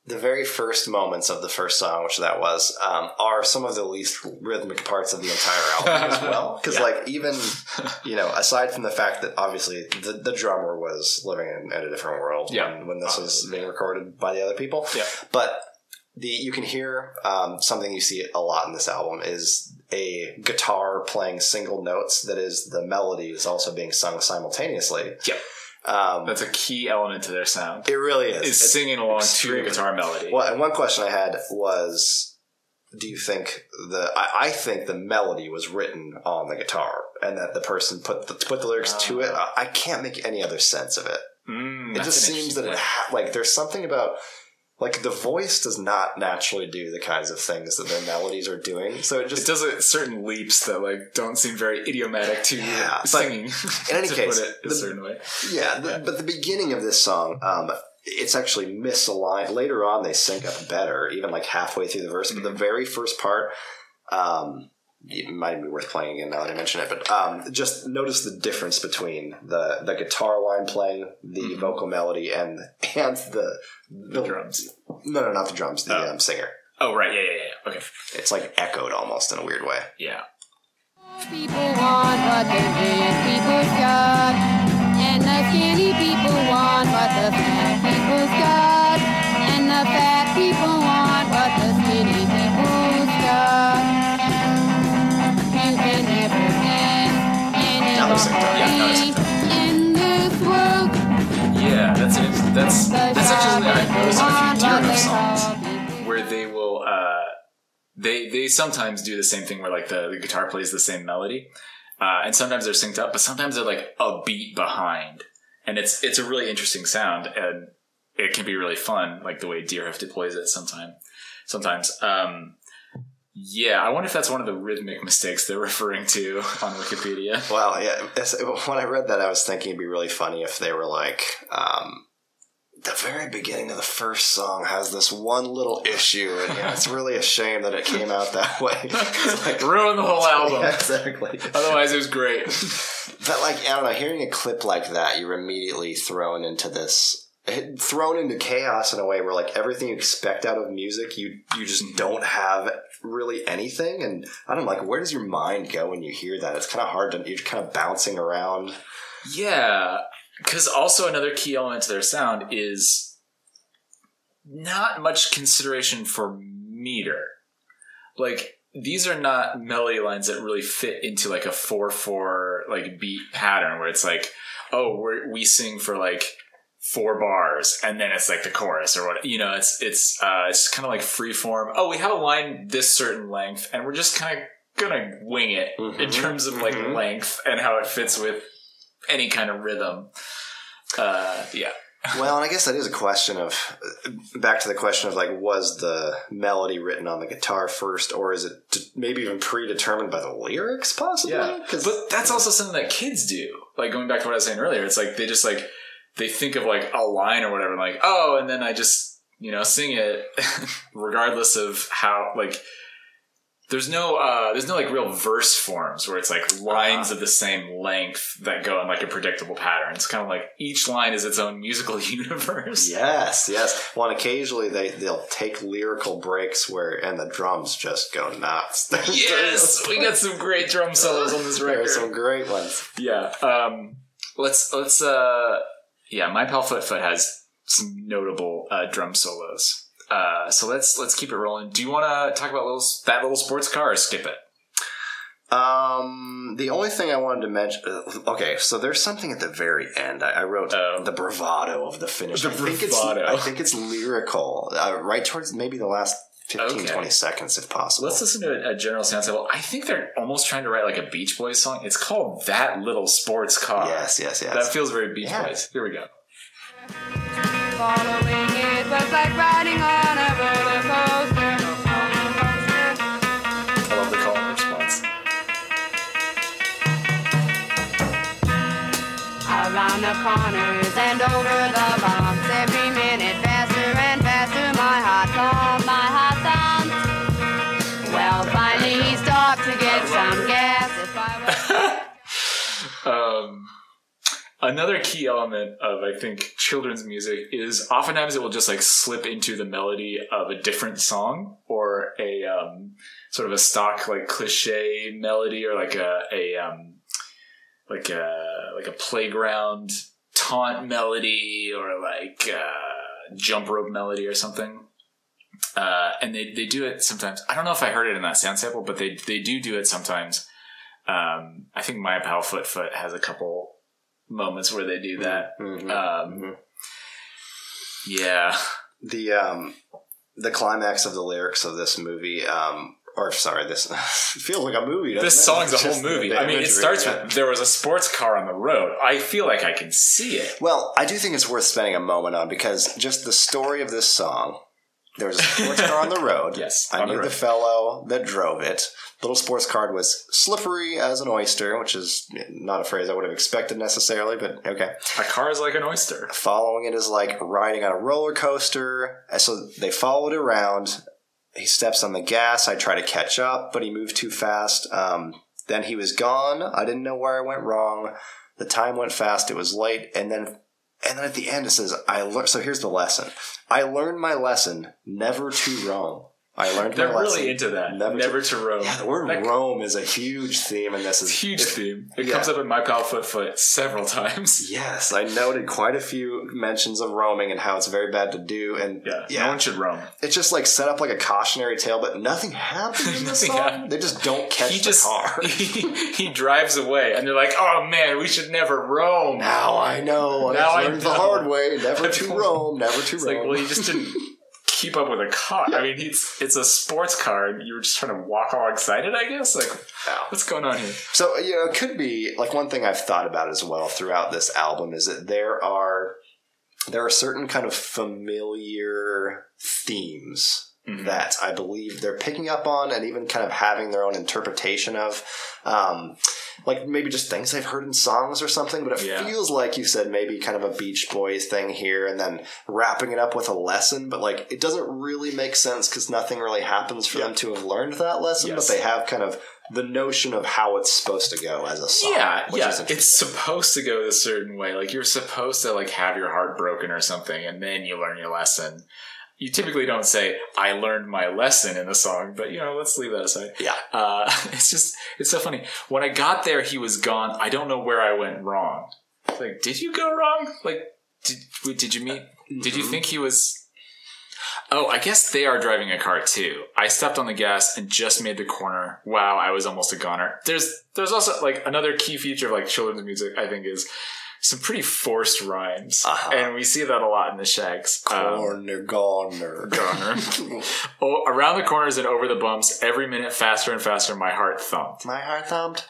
the very first moments of the first song, which that was, um, are some of the least rhythmic parts of the entire album as [laughs] well. Because Yeah. like even [laughs] you know, aside from the fact that obviously the, the drummer was living in, in a different world Yeah. when, when this was being recorded by the other people, Yeah. but the you can hear um, something you see a lot in this album is a guitar playing single notes that is the melody is also being sung simultaneously. Yep. Um, That's a key element to their sound. it really is. Is It's- singing along to extremely- a guitar melody. Well, and one question I had was, do you think the? I, I think the melody was written on the guitar, and that the person put the put the lyrics to it. I, I can't make any other sense of it. Mm, It just seems that it ha- like there's something about like the voice does not naturally do the kinds of things that their melodies are doing. So it just it does it certain leaps that like don't seem very idiomatic to Yeah, singing. [laughs] in any case, it a the- certain way. Yeah, the, but the beginning of this song, um, it's actually misaligned. Later on, they sync up better, even like halfway through the verse. But the very first part, um, it might even be worth playing again now that I mention it. But um, just notice the difference between the the guitar line playing the Mhm. vocal melody and and the The drums. No, no, not the drums. The Oh. um, singer. Oh right, yeah, yeah, yeah. Okay, It's like echoed almost in a weird way. yeah. People want what the rich people's got, and the skinny people want what the fat people's got, that's an, that's The that's actually something I've noticed on a few what songs. where they will uh they they sometimes do the same thing where like the, the guitar plays the same melody uh, and sometimes they're synced up but sometimes they're like a beat behind and it's it's a really interesting sound and it can be really fun like the way Deerhoof deploys it sometime sometimes um yeah i wonder if that's one of the rhythmic mistakes they're [laughs] referring to on wikipedia Well, yeah. When I read that, I was thinking it'd be really funny if they were like, um, the very beginning of the first song has this one little issue, and yeah, it's really a shame that it came out that way. It's [laughs] like, Ruin the whole album. Yeah, exactly. Otherwise, it was great. But like I don't know, hearing a clip like that, you're immediately thrown into this thrown into chaos in a way where like everything you expect out of music you you just mm-hmm. don't have really anything and i don't know like where does your mind go when you hear that it's kind of hard to you're kind of bouncing around Yeah, because also another key element to their sound is not much consideration for meter. Like these are not melody lines that really fit into like a four four like beat pattern where it's like, oh, we're, we sing for like four bars and then it's like the chorus or what you know it's it's uh it's kind of like free form oh we have a line this certain length and we're just kind of gonna wing it in Mhm, terms of like mhm. length and how it fits with any kind of rhythm. Uh yeah. Well and i guess that is a question of back to the question of like was the melody written on the guitar first or is it maybe even predetermined by the lyrics possibly? Yeah, but that's also something that kids do. Like going back to what i was saying earlier it's like they just like they think of like a line or whatever like oh and then i just you know sing it [laughs] regardless of how like there's no uh there's no like real verse forms where it's like lines Uh-huh. of the same length that go in like a predictable pattern it's kind of like each line is its own musical [laughs] universe Yes, yes. Well, and occasionally they they'll take lyrical breaks where and the drums just go nuts. [laughs] yes we got some great drum solos on this There record are some great ones. yeah um let's let's uh yeah my pal foot foot has some notable uh drum solos uh so let's let's keep it rolling do you want to talk about little that little sports car or skip it Um, the only thing I wanted to mention. uh, Okay, so there's something at the very end. I, I wrote Oh. the bravado of the finish. The I think bravado. It's, I think it's lyrical, uh, right towards maybe the last 15, Okay. 20 seconds, if possible. let's listen to a, a general sound sample i think they're almost trying to write like a beach boys song it's called that little sports car Yes, yes, yes. that feels very beach Yeah. boys here we go Following it was like riding on a roller coaster. i love the call and response Around the corners and over the bumps, every minute faster and faster. My heart thump, my heart thumps. Well, finally he stopped to get some gas. If I was [laughs] um, another key element of I think children's music is oftentimes it will just like slip into the melody of a different song or a um, sort of a stock like cliche melody or like a a um, like a like a playground taunt melody or like a jump rope melody or something. Uh, and they, they do it sometimes. I don't know if I heard it in that sound sample, but they they do do it sometimes. Um, I think my pal Foot Foot has a couple moments where they do that. Mhm. Um, Mhm. yeah, the um the climax of the lyrics of this movie um or sorry this [laughs] feels like a movie this it? song's a whole movie. I mean, it starts yeah. with there was a sports car on the road. I feel like I can see it. well i do think it's worth spending a moment on because just the story of this song there was a sports car on the road [laughs] Yes, i on the knew the fellow that drove it The little sports car was slippery as an oyster which is not a phrase i would have expected necessarily but okay A car is like an oyster. following it is like riding on a roller coaster. So they followed around. He steps on the gas. I try to catch up, but he moved too fast. Um, then he was gone. I didn't know where I went wrong. The time went fast. It was late, and then and then at the end it says, "I learned." So here's the lesson. I learned my lesson: never to roam. I learned They're my lesson. really into that. Never Never, to- to, roam. Yeah, the word That- roam is a huge theme, and this is huge if- theme. It yeah. comes up in my pal Foot Foot several times. Yes, I noted quite a few mentions of roaming and how it's very bad to do, and Yeah, yeah, no one should roam. it's just like set up like a cautionary tale, but nothing happens in [laughs] the song. They just don't catch he the just car. [laughs] he, he drives away, and they're like, "Oh man, we should never roam." now I know. Now I I learned the hard way. Never [laughs] to roam. Never to It's roam. like, well, you just didn't keep up with a car. I mean, it's it's a sports car, and you were just trying to walk alongside it. I guess. Like, Yeah. what's going on here? So you know, it could be like one thing I've thought about as well throughout this album is that there are there are certain kind of familiar themes Mhm. that I believe they're picking up on and even kind of having their own interpretation of. Um, like maybe just things they've heard in songs or something, but it Yeah. feels like you said maybe kind of a Beach Boys thing here and then wrapping it up with a lesson, but like it doesn't really make sense because nothing really happens for Yeah. them to have learned that lesson, Yes. but they have kind of the notion of how it's supposed to go as a song. yeah, which yeah. is It's supposed to go a certain way. Like you're supposed to like have your heart broken or something, and then you learn your lesson. You typically don't say, "I learned my lesson" in the song, but you know, let's leave that aside. Yeah. Uh, [laughs] it's just, it's so funny. When I got there, he was gone. I don't know where I went wrong. Like, did you go wrong? Like, did did you meet? Did you think he was? Oh, I guess they are driving a car too. I stepped on the gas and just made the corner. Wow, I was almost a goner. There's there's also like another key feature of like children's music. I think is some pretty forced rhymes, Uh-huh. and we see that a lot in the Shaggs. Um, Corner goner. goner. [laughs] oh, around the corners and over the bumps, every minute faster and faster. My heart thumped. My heart thumped.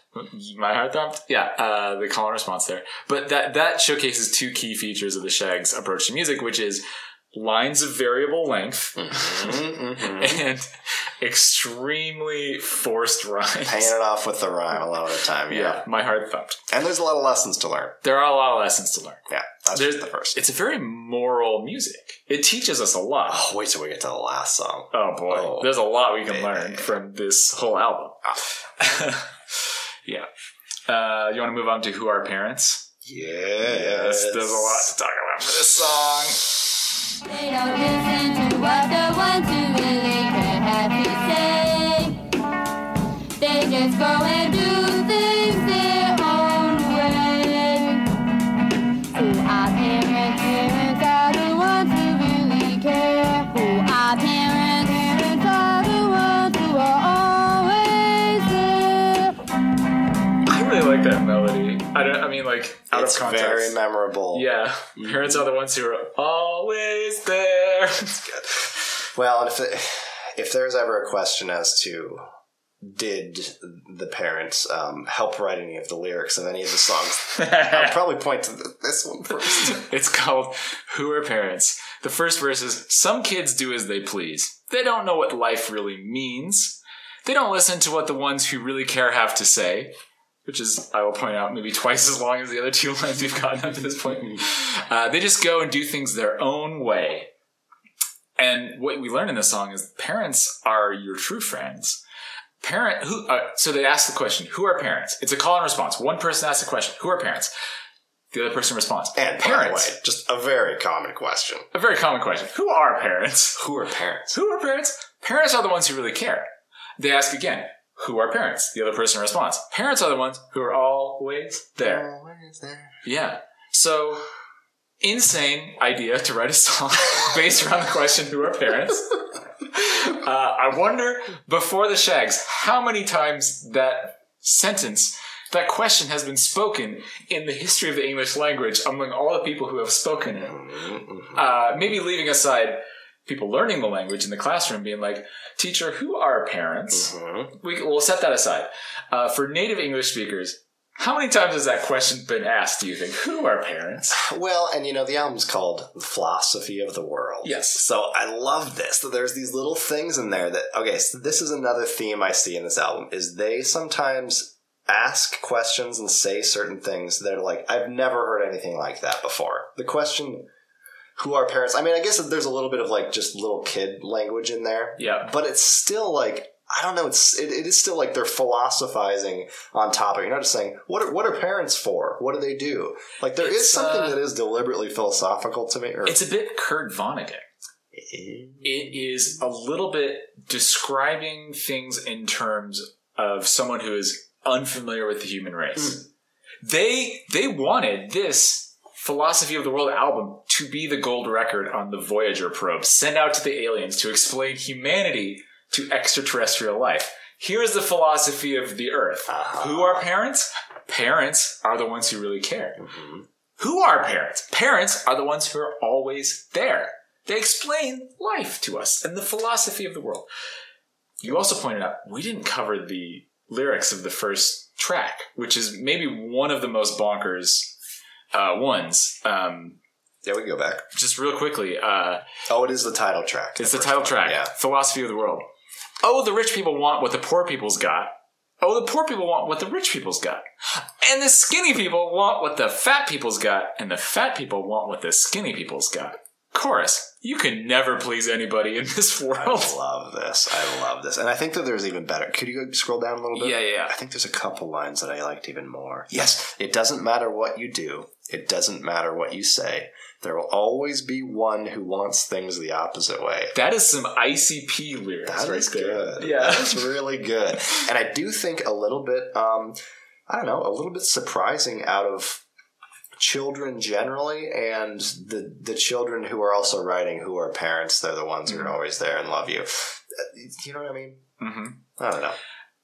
My heart thumped. Yeah, uh, the call and response there. But that that showcases two key features of the Shaggs' approach to music, which is lines of variable length [laughs] Mm-hmm. and extremely forced rhymes. Paying it off with the rhyme a lot of the time, yeah. yeah, my heart thumped. And there's a lot of lessons to learn. There are a lot of lessons to learn. Yeah, that's There's just the first. It's a very moral music. It teaches us a lot. Oh, wait till we get to the last song. Oh boy, Oh. there's a lot we can learn from this whole album. [laughs] yeah. Uh, you want to move on to who are parents? Yeah, yes. there's a lot to talk about for this song. They don't listen to what the ones who really care have to say. They just go I don't. I mean, like out it's of context. very memorable. yeah, parents are the ones who are always there. [laughs] Well, if it, if there's ever a question as to did the parents um, help write any of the lyrics of any of the songs, [laughs] I'll probably point to th- this one first. [laughs] It's called Who Are Parents? The first verse is Some kids do as they please. They don't know what life really means. They don't listen to what the ones who really care have to say, which is, I will point out, maybe twice as long as the other two [laughs] lines we've gotten up to this point. Uh, they just go and do things their own way. And what we learn in this song is parents are your true friends. Parent who uh, so they ask the question, who are parents? It's a call and response. One person asks the question, who are parents? The other person responds. And parents. way, just a very common question. A very common question. Who are parents? Who are parents? Who are parents? Parents are the ones who really care. They ask again, who are parents? The other person responds, parents are the ones who are always there. Always there. Yeah. So, insane idea to write a song [laughs] based around the question, who are parents? [laughs] Uh, I wonder, before the Shaggs, how many times that sentence, that question has been spoken in the history of the English language among all the people who have spoken it. Mm-hmm. Uh, maybe leaving aside people learning the language in the classroom, being like, teacher, who are parents? Mhm. We, we'll set that aside. Uh, for native English speakers, how many times has that question been asked, do you think? Who are parents? [sighs] Well, and you know, the album's called The Philosophy of the World. Yes. So I love this. That there's these little things in there that okay, so this is another theme I see in this album is they sometimes ask questions and say certain things that are like, I've never heard anything like that before. The question who are parents? I mean, I guess there's a little bit of like just little kid language in there. Yeah. But it's still like I don't know. It's it, it is still like they're philosophizing on topic. You're not just saying what are, what are parents for? What do they do? Like there is It's, something uh, that is deliberately philosophical to me. Or It's a bit Kurt Vonnegut. It is a little bit describing things in terms of someone who is unfamiliar with the human race. They they wanted this philosophy of the world album to be the gold record on the Voyager probe sent out to the aliens to explain humanity to extraterrestrial life. Here's the philosophy of the Earth. Uh-huh. Who are parents? Parents are the ones who really care. Mm-hmm. Who are parents? Parents are the ones who are always there. They explain life to us and the philosophy of the world. You also pointed out we didn't cover the lyrics of the first track, which is maybe one of the most bonkers uh, ones. Um, Yeah, we can go back. Just real quickly, uh, Oh, it is the title track. it's the title one. track, Yeah. Philosophy of the World. Oh, the rich people want what the poor people's got. Oh, the poor people want what the rich people's got. And the skinny people want what the fat people's got. And the fat people want what the skinny people's got. Chorus, you can never please anybody in this world. I love this. I love this. And I think that there's even better. Could you scroll down a little bit? Yeah, yeah, yeah. I think there's a couple lines that I liked even more. Yes, it doesn't matter what you do. It doesn't matter what you say. There will always be one who wants things the opposite way. That is some ICP lyrics That right is there. good. Yeah. That's [laughs] really good. And I do think a little bit, um, I don't know, a little bit surprising out of children generally and the the children who are also writing who are parents they're the ones who are always there and love you you know what i mean hmm i don't know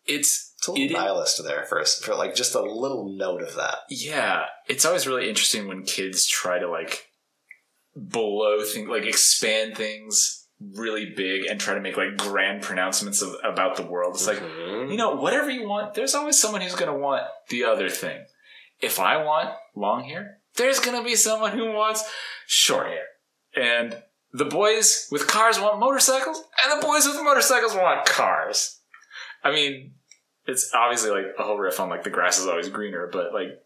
It's it's a little It is- nihilist there first for like just a little note of that yeah. It's always really interesting when kids try to like blow things, like expand things really big and try to make like grand pronouncements of, about the world. It's like Mhm. you know, whatever you want, there's always someone who's going to want the other thing. If I want long hair, there's going to be someone who wants short hair. And the boys with cars want motorcycles, and the boys with motorcycles want cars. I mean, it's obviously like a whole riff on like the grass is always greener, but like,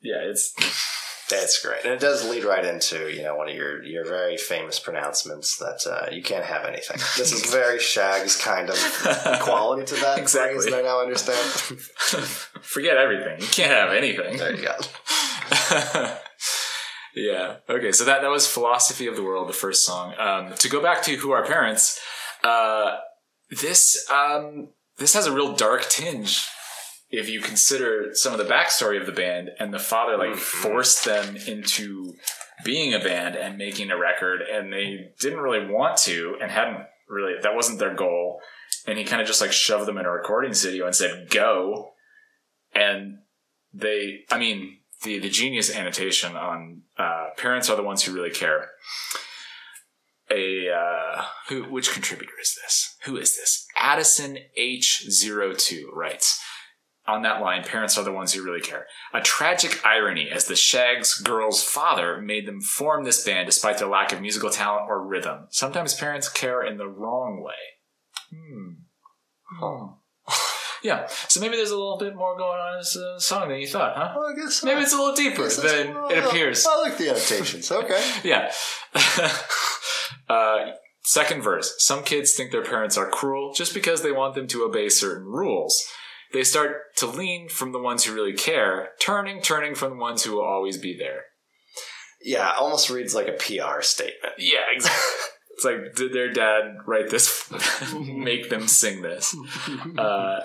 yeah, it's [laughs] That's great, and it does lead right into you know one of your your very famous pronouncements that uh, you can't have anything. This is very Shaggs' kind of [laughs] quality to that Exactly. phrase that I now understand. [laughs] forget everything. You can't have anything. there you go. [laughs] yeah. Okay. So that that was philosophy of the world, the first song. Um, to go back to who are parents, uh, this um, this has a real dark tinge. If you consider some of the backstory of the band and the father like forced them into being a band and making a record, and they didn't really want to and hadn't really that wasn't their goal, and he kind of just like shoved them in a recording studio and said go, and they i mean the the genius annotation on uh, parents are the ones who really care. A uh, who which contributor is this? Who is this? Addison h02 writes on that line parents are the ones who really care a tragic irony as the shaggs girls father made them form this band despite their lack of musical talent or rhythm sometimes parents care in the wrong way hmm Huh. [sighs] yeah so maybe there's a little bit more going on in this uh, song than you thought huh Well, I guess so. Maybe it's a little deeper than it appears. I like the annotations. Okay. [laughs] Yeah. [laughs] uh, second verse. Some kids think their parents are cruel just because they want them to obey certain rules. They start to lean from the ones who really care, turning, turning from the ones who will always be there. Yeah, almost reads like a PR statement. Yeah, exactly. [laughs] It's like, did their dad write this? [laughs] make them sing this? Uh,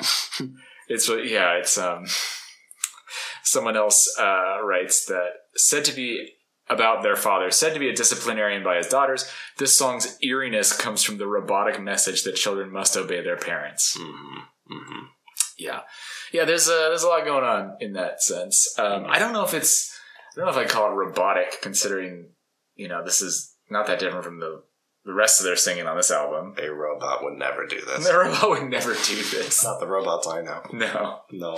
it's really- yeah, it's um. Someone else uh, writes that said to be about their father, said to be a disciplinarian by his daughters. This song's eeriness comes from the robotic message that children must obey their parents. Mm-hmm. Mm-hmm. Yeah, yeah. There's a there's a lot going on in that sense. Um, I don't know if it's I don't know if I call it robotic, considering you know this is not that different from the the rest of their singing on this album. A robot would never do this. [laughs] The robot would never do this. Not the robots I know. No, No.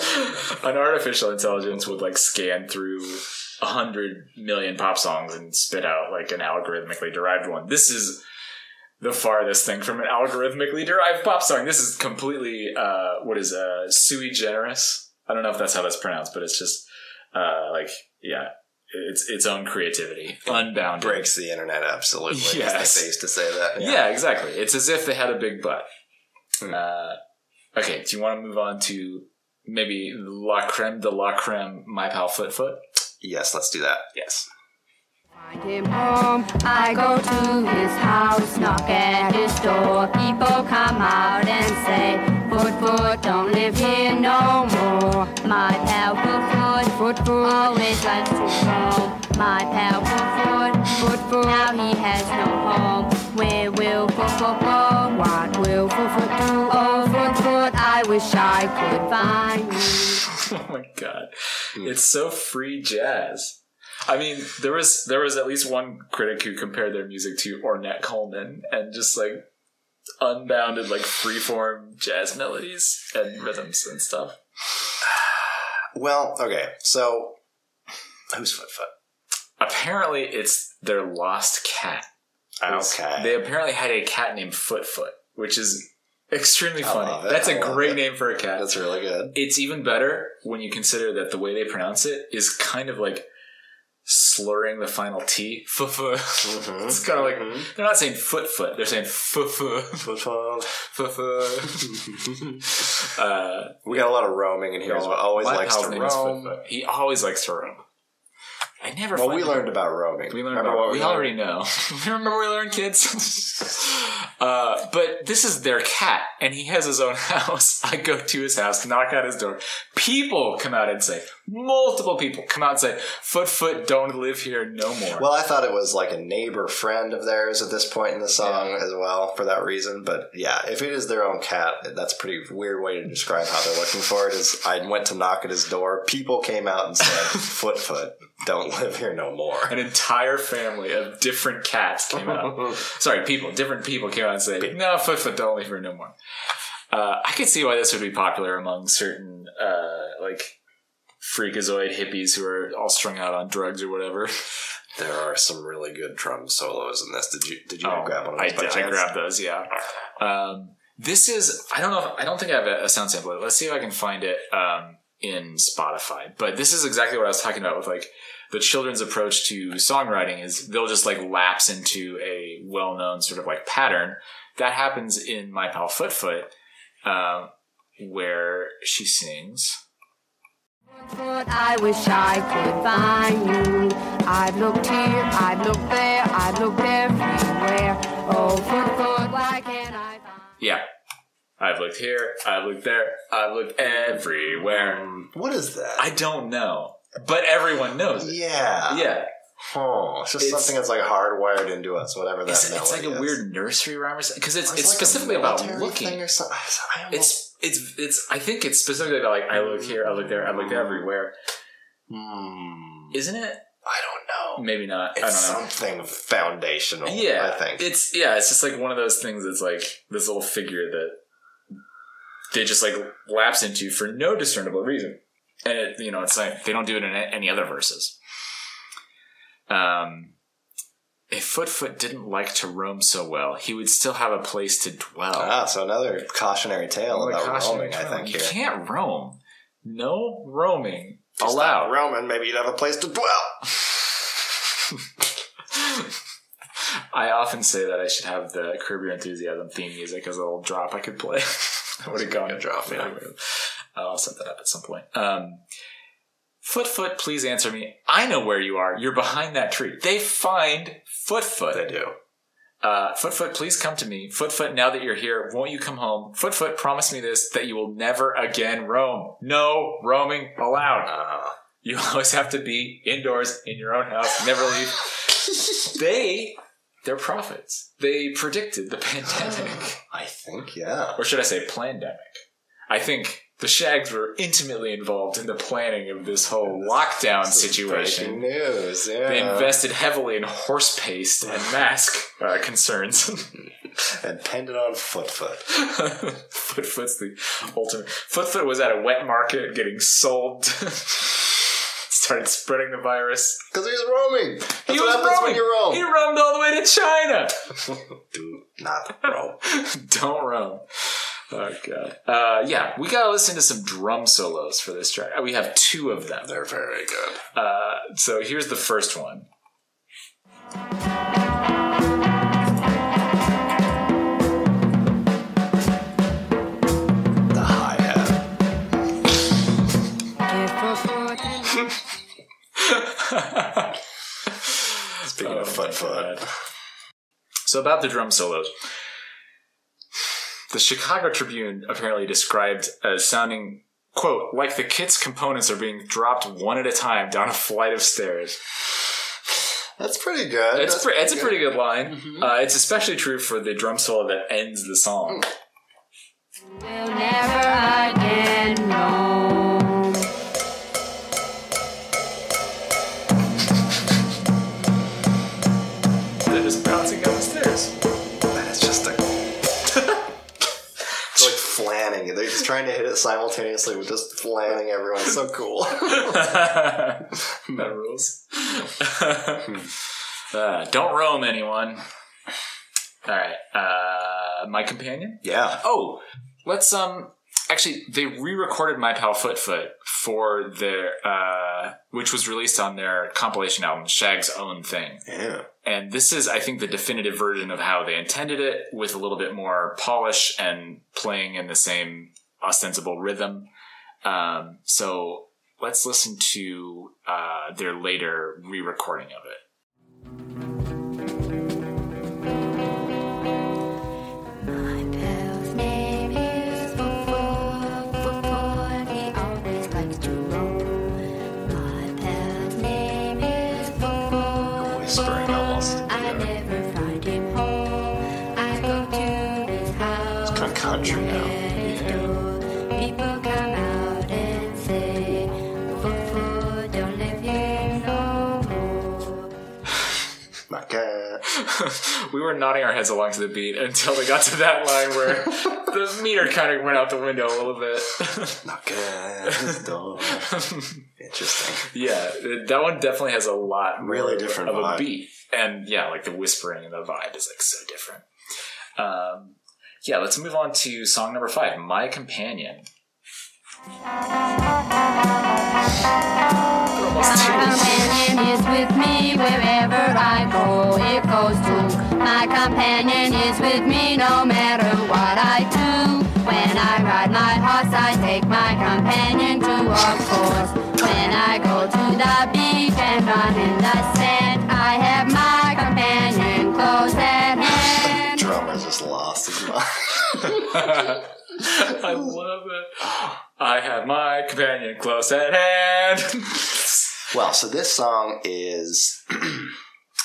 an artificial intelligence would like scan through a hundred million pop songs and spit out like an algorithmically derived one. This is the farthest thing from an algorithmically derived pop song. This is completely uh, what is uh, sui generis. I don't know if that's how that's pronounced, but it's just uh, like yeah, it's its own creativity, unbounded. Breaks the internet absolutely. I Yes. think they used to say that. Yeah. exactly. It's as if they had a big butt. Hmm. Uh, okay, do you want to move on to maybe La Creme de la Creme, My Pal Foot Foot? Yes, let's do that. Yes. Find him home. I go to his house, knock at his door. People come out and say, Foot, foot, don't live here no more. My pal, foot, foot, foot, foot, always likes to roam. My pal, foot, foot, foot, foot, now he has no home. Where will foot, foot go? What will foot, foot do? Oh, foot, foot, I wish I could find you. [laughs] oh my god, it's so free jazz. I mean, there was there was at least one critic who compared their music to Ornette Coleman and just like unbounded like freeform jazz melodies and rhythms and stuff. Well, okay, so who's Foot Foot? apparently it's their lost cat. Okay. They apparently had a cat named Footfoot, which is extremely funny. That's I a great it. name for a cat. That's really good. It's even better when you consider that the way they pronounce it is kind of like slurring the final T. [laughs] Footfoot. Mhm. It's kind of like Mhm. they're not saying foot foot. They're saying footfoot. Football. Footfoot. uh, we got a lot of roaming in here. as well. Always likes to roam. He always likes to roam. I never. Well, we learned about roaming. We learned Remember about, what we, we learned? already know. [laughs] Remember we learned, kids? [laughs] uh, but this is their cat, and he has his own [laughs] house. I go to his house, knock at his door. People come out and say, multiple people come out and say, Foot Foot, don't live here no more. Well, I thought it was like a neighbor friend of theirs at this point in the song Yeah. as well for that reason. But yeah, if it is their own cat, that's a pretty weird way to describe how they're looking for it. Is I went to knock at his door, people came out and said, "Foot Foot, don't [laughs] live here no more." An entire family of different cats came out. [laughs] Sorry, people, different people came out and say, no, Foot Foot, don't live here no more. Uh, I could see why this would be popular among certain, uh, like, freakazoid hippies who are all strung out on drugs or whatever. there are some really good drum solos in this. Did you did you Oh, grab one of I did. I grabbed those. Yeah. Um, this is. I don't know. If, I don't think I have a, a sound sample. Let's see if I can find it um, in Spotify. But this is exactly what I was talking about with like the children's approach to songwriting is they'll just like lapse into a well-known sort of like pattern that happens in my pal Foot Foot, um, where she sings. Foot, I wish I could find you. I've looked here, I've looked there, I've looked everywhere. Oh, foot, foot, why can't I find Yeah. I've looked here, I've looked there, I've looked everywhere. What is that? I don't know, but everyone knows it. yeah. Yeah. Oh, it's just It's- something that's like hardwired into us, whatever that It's, it's like melody a is. weird nursery rhyme or something because it's Or it's like a specifically about military looking. thing or something. I It's it's it's. I think it's specifically about like I look here, I look there, I look everywhere. Hmm. Isn't it? I don't know. Maybe not. It's I don't know. something foundational. Yeah, I think. it's yeah. It's just like one of those things. that's like this little figure that they just like lapse into for no discernible reason, and it, you know it's like they don't do it in any other verses. Um, if Foot Foot didn't like to roam so well, he would still have a place to dwell. ah, so another cautionary tale my about roaming. I think You here. can't roam. No roaming If allowed. roaming, maybe you'd have a place to dwell. [laughs] I often say that I should have the Curb Your Enthusiasm theme music as a little drop I could play. [laughs] Have gone Good drop, yeah. I'll set that up at some point. Um, Foot Foot, please answer me. I know where you are. You're behind that tree. They find Foot Foot. They do. Uh, Foot Foot, please come to me. Foot Foot, now that you're here, won't you come home? Foot Foot, promise me this that you will never again roam. No roaming allowed. Uh, You always have to be indoors in your own house, never leave. [laughs] they, they're prophets. They predicted the [laughs] pandemic. [gasps] I think, yeah. Or should I say plandemic? I think the Shaggs were intimately involved in the planning of this whole lockdown This situation. News, yeah. They invested heavily in horse paste and [sighs] mask uh, concerns. [laughs] and pinned it on Foot Foot. [laughs] Foot Foot's the ultimate. Foot Foot was at a wet market getting sold. Started spreading the virus. Because he was roaming. That's he what was happens roaming. when you roam. He roamed all the way to China. [laughs] Do not roam. [laughs] Don't roam. Oh god. Uh, yeah, we gotta listen to some drum solos for this track. We have two of them. They're very good. Uh, so here's the first one. A foot Speaking of Oh Foot my Foot. So about the drum solos. The Chicago Tribune apparently described as sounding, quote, like the kit's components are being dropped one at a time down a flight of stairs. That's pretty good. It's, That's pre- it's a pretty good line. Uh, it's especially true for the drum solo that ends the song. will trying to hit it simultaneously with just flamming everyone. So cool. [laughs] that rules. uh, don't roam anyone. All right. Uh, my companion. Yeah. Oh, let's um. Actually, they re-recorded My Pal Foot Foot for their, uh, which was released on their compilation album, Shaggs' Own Thing. Yeah. And this is, I think, the definitive version of how they intended it, with a little bit more polish and playing in the same ostensible rhythm. Um, so let's listen to uh, their later re-recording of it. We were nodding our heads along to the beat until they got to that line where the meter kind of went out the window a little bit. Not good. Dog. Interesting. yeah, that one definitely has a lot really different of a beat, and yeah, like the whispering and the vibe is like so different. Um, yeah, let's move on to song number five, "My Companion." Almost two. companion is with me wherever I go. It goes to my companion is with me no matter what I do. When I ride my horse, I take my companion to a course. When I go to the beach and run in the sand, I have my companion close at hand. [laughs] Drummer's just lost his [laughs] mind. I love it. I have my companion close at hand. [laughs] Well, so this song is. [clears throat]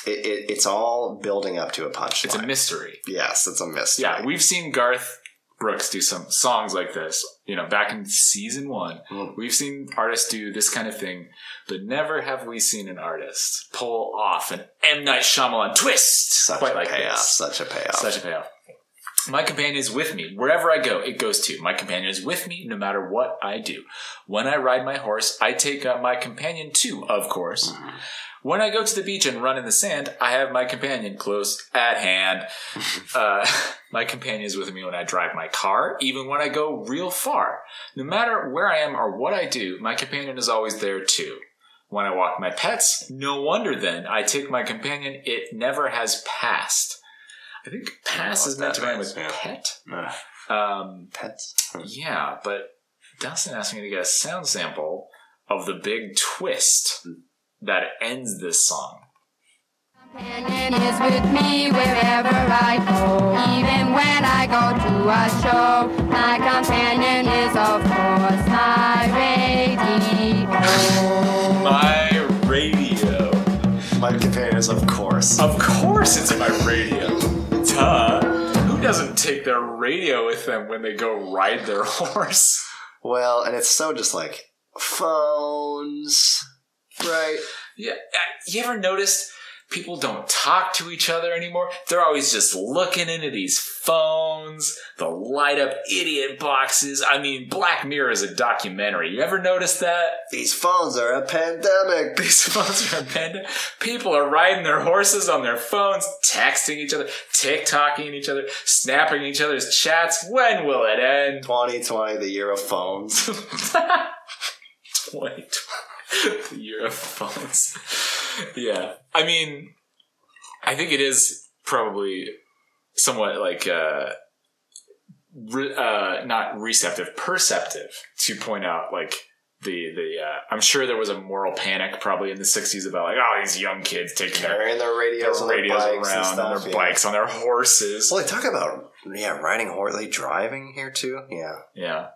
It, it, it's all building up to a punchline. it's a mystery. Yes, it's a mystery. Yeah, we've seen Garth Brooks do some songs like this. You know, back in season one, Mm. we've seen artists do this kind of thing, but never have we seen an artist pull off an M Night Shyamalan twist such quite a like payoff. this. Such a payoff. Such a payoff. My companion is with me. Wherever I go, it goes to. My companion is with me no matter what I do. When I ride my horse, I take uh, my companion too, of course. When I go to the beach and run in the sand, I have my companion close at hand. [laughs] uh, my companion is with me when I drive my car, even when I go real far. No matter where I am or what I do, my companion is always there too. When I walk my pets, no wonder then I take my companion. It never has passed. I think pass is meant to rhyme with yeah. pet. Ugh, Um, pets. yeah, but Dustin asked me to get a sound sample of the big twist that ends this song. My companion is with me wherever I go. Even when I go to a show, my companion is of course my radio. My radio. My companion is, of course. Of course it's my radio. Doesn't take their radio with them when they go ride their [laughs] horse? Well, and it's so just like phones, right? Yeah. uh, You ever noticed people don't talk to each other anymore? They're always just looking into these phones, the light up idiot boxes. I mean, Black Mirror is a documentary. You ever notice that? These phones are a pandemic. [laughs] These phones are abandoned. People are riding their horses on their phones, texting each other, TikToking each other, snapping each other's chats. When will it end? 2020, the year of phones. [laughs] 2020. The year of phones. yeah. I mean, I think it is probably somewhat like, uh, re- uh, not receptive, perceptive to point out like the, the, uh, I'm sure there was a moral panic probably in the 60s about like, oh, these young kids taking their, Carrying their their radios, on their radios bikes around and on their yeah. bikes, on their horses. Well, they talk about yeah, riding horse, like driving here too. Yeah, Yeah.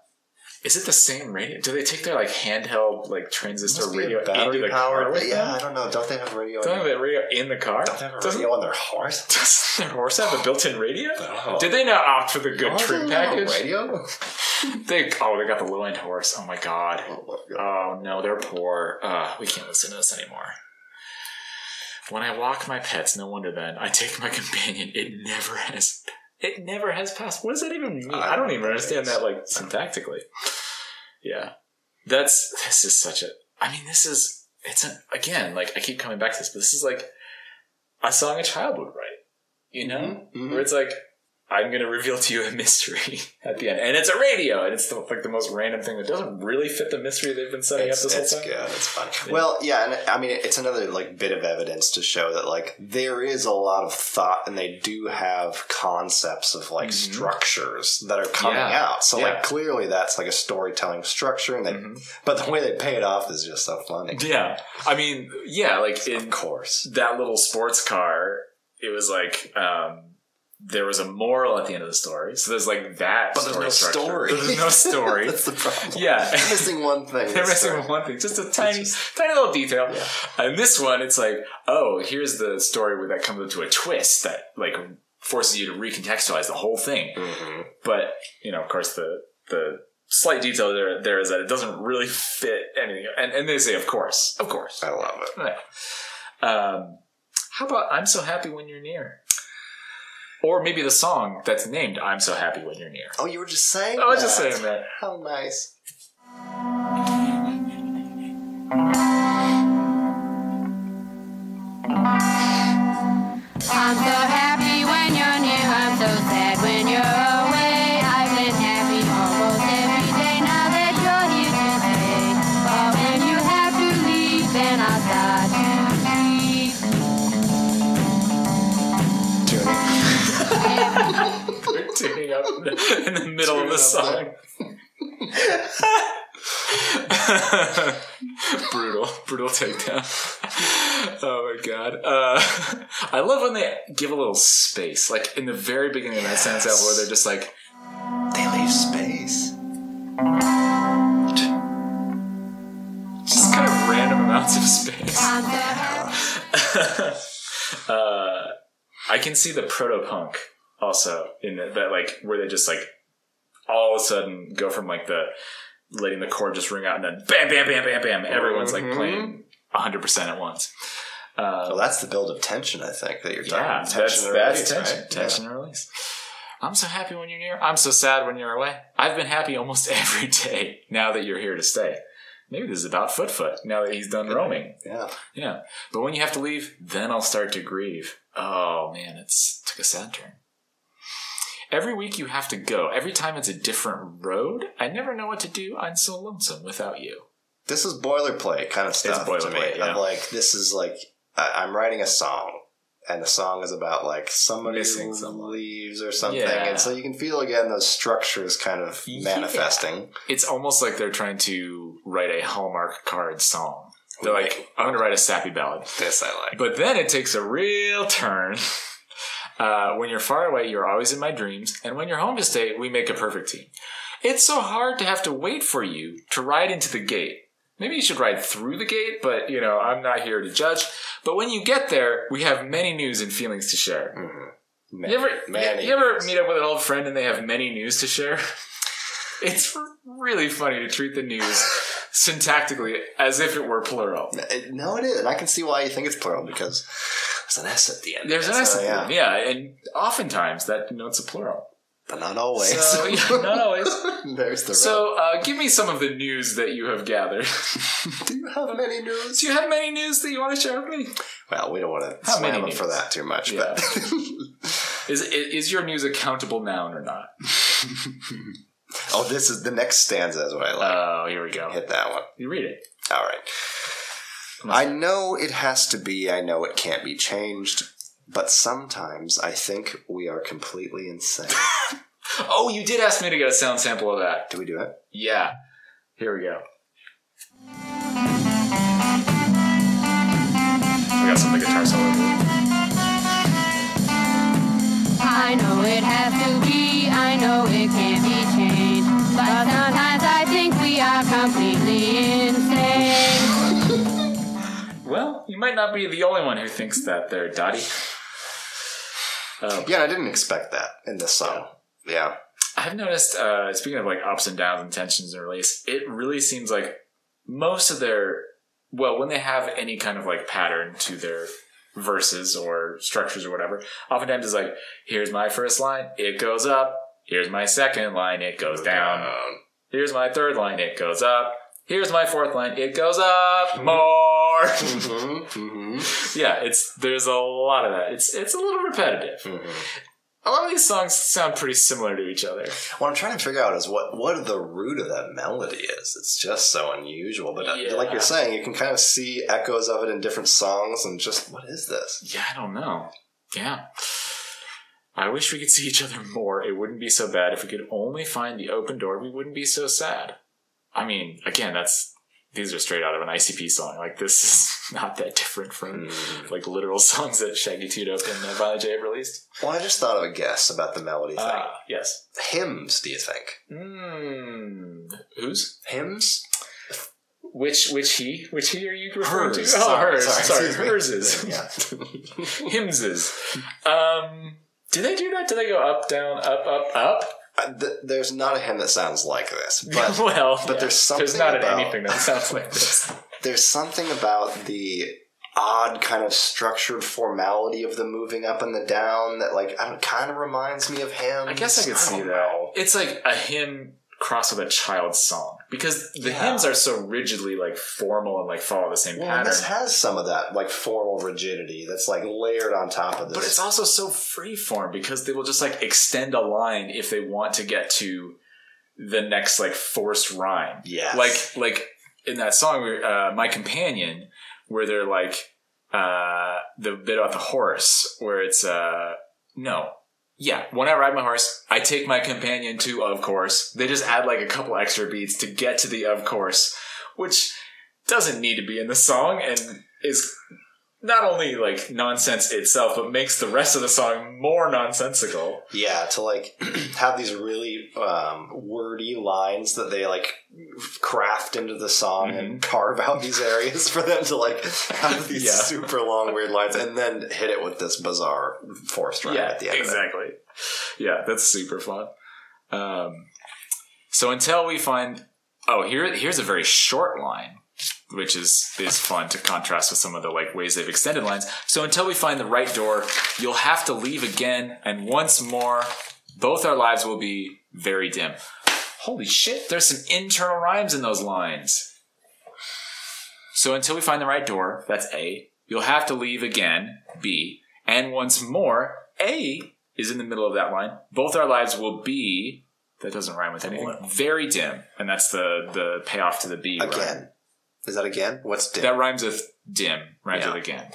Is it the same radio? Do they take their like handheld like transistor radio into battery the powered. car yeah, them? I don't know. Don't they have radio? Don't in- have a radio in the car? Don't they have a Doesn't, radio on their horse? [laughs] doesn't their horse have a built-in radio? Oh. Did they not opt for the good Oh, trim a package? Radio? [laughs] They oh they got the low end horse. Oh my god. Oh, my God. Oh no, they're poor. Uh, we can't listen to this anymore. When I walk my pets, no wonder then I take my [laughs] companion. It never has. It never has passed. What does that even mean? I I don't even understand that like syntactically. Yeah, that's this is such a. I mean, this is it's a, again like I keep coming back to this, but this is like a song a child would write. You know, Mhm, mhm. where it's like I'm going to reveal to you a mystery [laughs] at the end, and it's a radio, and it's the, like the most random thing that doesn't really fit the mystery they've been setting It's, up this whole time. good. It's fun. Well, yeah, and I mean, it's another like bit of evidence to show that like there is a lot of thought, and they do have concepts of like Mhm. structures that are coming Yeah. out. So Yeah. like clearly that's like a storytelling structure, and they, Mhm. but the way they pay it off is just so funny. Yeah, I mean, yeah, like in Of course. that little sports car, it was like um, there was a moral at the end of the story. So there's like that, But there's no structure. story. There's no [laughs] story. That's the problem. Yeah. [laughs] They're missing one thing. [laughs] They're missing story. one thing, just a tiny, tiny little detail. Yeah. And this one, it's like, oh, here's the story where that comes into a twist that like forces you to recontextualize the whole thing. Mhm. But you know, of course, the the slight detail there there is that it doesn't really fit anything. And and they say, of course, of course. I love it. Yeah. Um, how about "I'm so happy when you're near"? Or maybe the song that's named "I'm so happy when you're near." Oh, you were just saying. I was just that. saying that. [laughs] How nice. I'm so [laughs] in the middle of the song. [laughs] brutal, brutal takedown. Oh my god! Uh, [laughs] I love when they give a little space, like in the very beginning of that sentence, Yes. where they're just like, They leave space. just kind of random amounts of space. I'm so happy. uh, I can see the proto punk also in that, that, like where they just like all of a sudden go from like the letting the chord just ring out and then bam, bam, bam, bam, bam. Everyone's like Mhm. playing hundred percent at once. Uh, Well, that's the build of tension, I think, that you're talking yeah, about. that's that's release, tension, right? tension and release. I'm so happy when you're near. I'm so sad when you're away. I've been happy almost [laughs] every day now that you're here to stay. Maybe this is about Foot Foot now that he's done roaming. Yeah. Yeah. But when you have to leave, then I'll start to grieve. Oh man, it's took a sad turn. Every week you have to go. Every time it's a different road. I never know what to do. I'm so lonesome without you. This is boilerplate kind of stuff to boilerplate, me. yeah. Of like, this is like, I- I'm writing a song, and the song is about like somebody Missing someone. leaves or something, Yeah. and so you can feel again those structures kind of Yeah. manifesting. It's almost like they're trying to write a Hallmark card song. They're like, I'm going to write a sappy ballad. This I like. But then it takes a real turn. [laughs] Uh, when you're far away, you're always in my dreams. And when you're home to stay, we make a perfect team. It's so hard to have to wait for you to ride into the gate. Maybe you should ride through the gate, but you know, I'm not here to judge. But when you get there, we have many news and feelings to share. Mhm. You ever, Many you ever meet up with an old friend and they have many news to share? [laughs] It's really funny to treat the news syntactically as if it were plural. No, it is, and I can see why you think it's plural because there's an S at the end. There's an So, S at the yeah, end, yeah, and oftentimes that denotes a plural. but not always. So, yeah, not [laughs] always. there's the So, uh, give me some of the news that you have gathered. [laughs] Do you have many news? Do you have many news that you want to share with me? Well, we don't want to How slam many them for that too much, Yeah. but [laughs] Is is your news a countable noun or not? oh, this is the next stanza is what I like. Oh, here we go. Hit that one. You read it. All right. I know it has to be. I know it can't be changed. But sometimes I think we are completely insane. [laughs] Oh, you did ask me to get a sound sample of that. Do we do it? Yeah. Here we go. I got some of the guitar solo. I know it has to be, I know it can't be changed. But sometimes I think we are completely insane. Well, you might not be the only one who thinks that there, Dottie. Um, Yeah, I didn't expect that in this song. Yeah. I've noticed, uh, speaking of like ups and downs and tensions and release, it really seems like most of their, well, when they have any kind of like pattern to their verses or structures or whatever, oftentimes it's like, here's my first line, it goes up. Here's my second line, it goes down. Here's my third line, it goes up. Here's my fourth line, it goes up more. bar. Mhm, mhm, yeah, it's there's a lot of that. It's it's a little repetitive. mhm. A lot of these songs sound pretty similar to each other. What I'm trying to figure out is what what the root of that melody is. It's just so unusual, but uh, Yeah. like you're saying, you can kind of see echoes of it in different songs, and just what is this? Yeah, I don't know. Yeah. I wish we could see each other more. It wouldn't be so bad if we could only find the open door. We wouldn't be so sad. I mean, again, that's these are straight out of an ICP song. Like this is [laughs] not that different from Mm. like literal [laughs] songs that Shaggy 2 Dope and uh, Violent J have released. Well, I just thought of a guess about the melody thing. Ah, yes. Hymns, do you think? Hmm. Whose? Hymns? Which which he? Which he are you referring Hers. to? Oh, Sorry, hers. sorry, Sorry, hers is. [laughs] Yeah. Hymnses. Um. Do they do that? Do they go up, down, up, up, up? Uh, th- there's not a hymn that sounds like this, [laughs] but well, but yeah. there's There's something not about- anything that sounds like this. [laughs] there's something about the odd kind of structured formality of the moving up and the down that like I don't kind of reminds me of hymns. I guess I could see that. know. It's like a hymn crossed with a child's song because the Yeah. hymns are so rigidly like formal and like follow the same Well, pattern. this has some of that like formal rigidity that's like layered on top of this. But it's also so freeform because they will just like extend a line if they want to get to the next like forced rhyme. Yeah, Like like in that song, uh, "My Companion," where they're like uh, the bit about the horse, where it's uh, no, yeah. When I ride my horse, I take my companion to, of course. They just add like a couple extra beats to get to the of course, which doesn't need to be in the song and is not only like nonsense itself, but makes the rest of the song more nonsensical. Yeah, to like [clears throat] have these really um, wordy lines that they like craft into the song and carve out these areas for them to like have [laughs] these Yeah. super long weird lines and then hit it with this bizarre forced rhyme yeah, at the end. Exactly. Yeah, that's super fun. Um, so until we find, oh, here here's a very short line, which is is fun to contrast with some of the like ways they've extended lines. So until we find the right door, you'll have to leave again, and once more, both our lives will be very dim. Holy shit! There's some internal rhymes in those lines. So until we find the right door, that's A. You'll have to leave again, B. And once more, A is in the middle of that line. Both our lives will be that doesn't rhyme with anything. Very dim. And that's the the payoff to the B rhyme. Again. Is that again? What's dim? That rhymes with dim, rhymes Yeah. with again.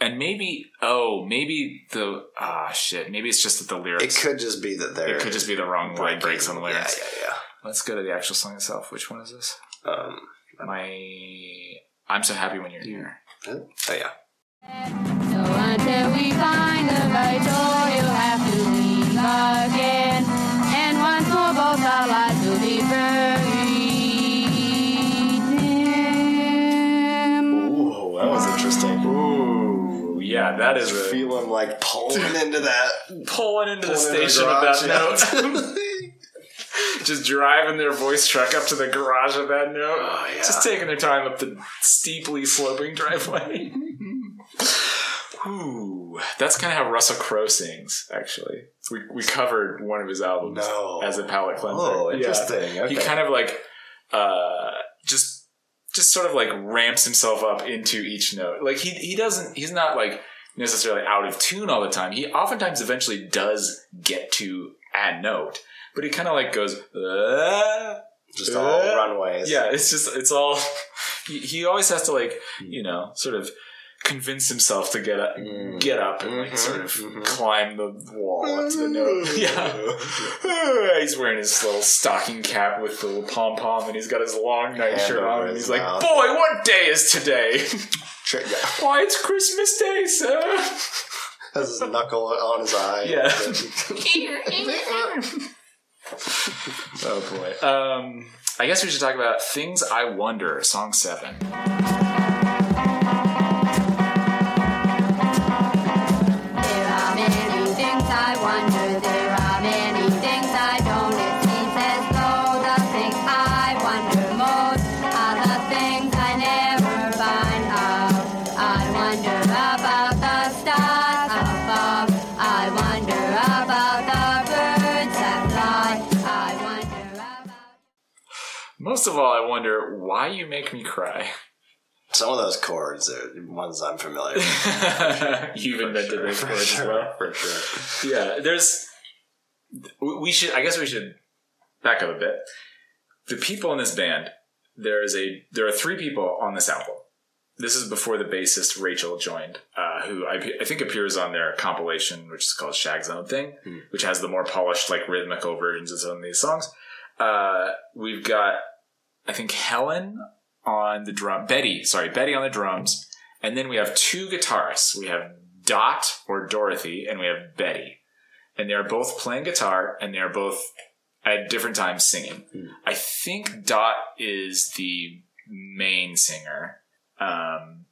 And maybe oh, maybe the ah shit. Maybe it's just that the lyrics. it could just be that there it could just be the wrong line breaks on the lyrics. Yeah, yeah, yeah. Let's go to the actual song itself. Which one is this? yeah, yeah. Um, My I'm so happy when you're here. oh yeah. So until we find the right door, you'll have to leave again. Yeah, that is a, Feeling like pulling into that pulling into the pulling into station of that yeah. note. [laughs] Just driving their voice truck up to the garage of that note. Oh, yeah. Just taking their time up the steeply sloping driveway. Ooh, that's kind of how Russell Crowe sings. Actually, we we covered one of his albums No. as a palate cleanser. Oh, Yeah. interesting. Okay. He kind of like uh, just just sort of like ramps himself up into each note. Like he he doesn't he's not like necessarily out of tune all the time. He oftentimes eventually does get to a note, but he kind of like goes. "Uh," just all Uh, runways. yeah, it's just it's all. [laughs] He, he always has to like you know sort of convince himself to get up, Mm. get up and like sort of mhm. climb the wall up to the note. [laughs] Yeah, [laughs] he's wearing his little stocking cap with the little pom pom, and he's got his long night Hand shirt over on, and he's like, "Boy, what day is today? [laughs] Why, it's Christmas Day, sir." Has his knuckle on his eye. Yeah. oh boy. Um, I guess we should talk about things I wonder. Song seven. Most of all, I wonder why you make me cry. Some of those chords are ones I'm familiar [laughs] with. You've invented those For chords as well. [laughs] For sure. Yeah, there's. we- should. I guess we should back up a bit. The people in this band. There is a. There are three people on this album. This is before the bassist Rachel joined, uh, who I, I think appears on their compilation, which is called Shaggs' Own Thing, Hmm. which has the more polished, like rhythmical versions of some of these songs. Uh, we've got, I think Helen on the drum, Betty, sorry, Betty on the drums, and then we have two guitarists. We have Dot or Dorothy, and we have Betty, and they are both playing guitar, and they are both at different times singing. Hmm. I think Dot is the main singer, um,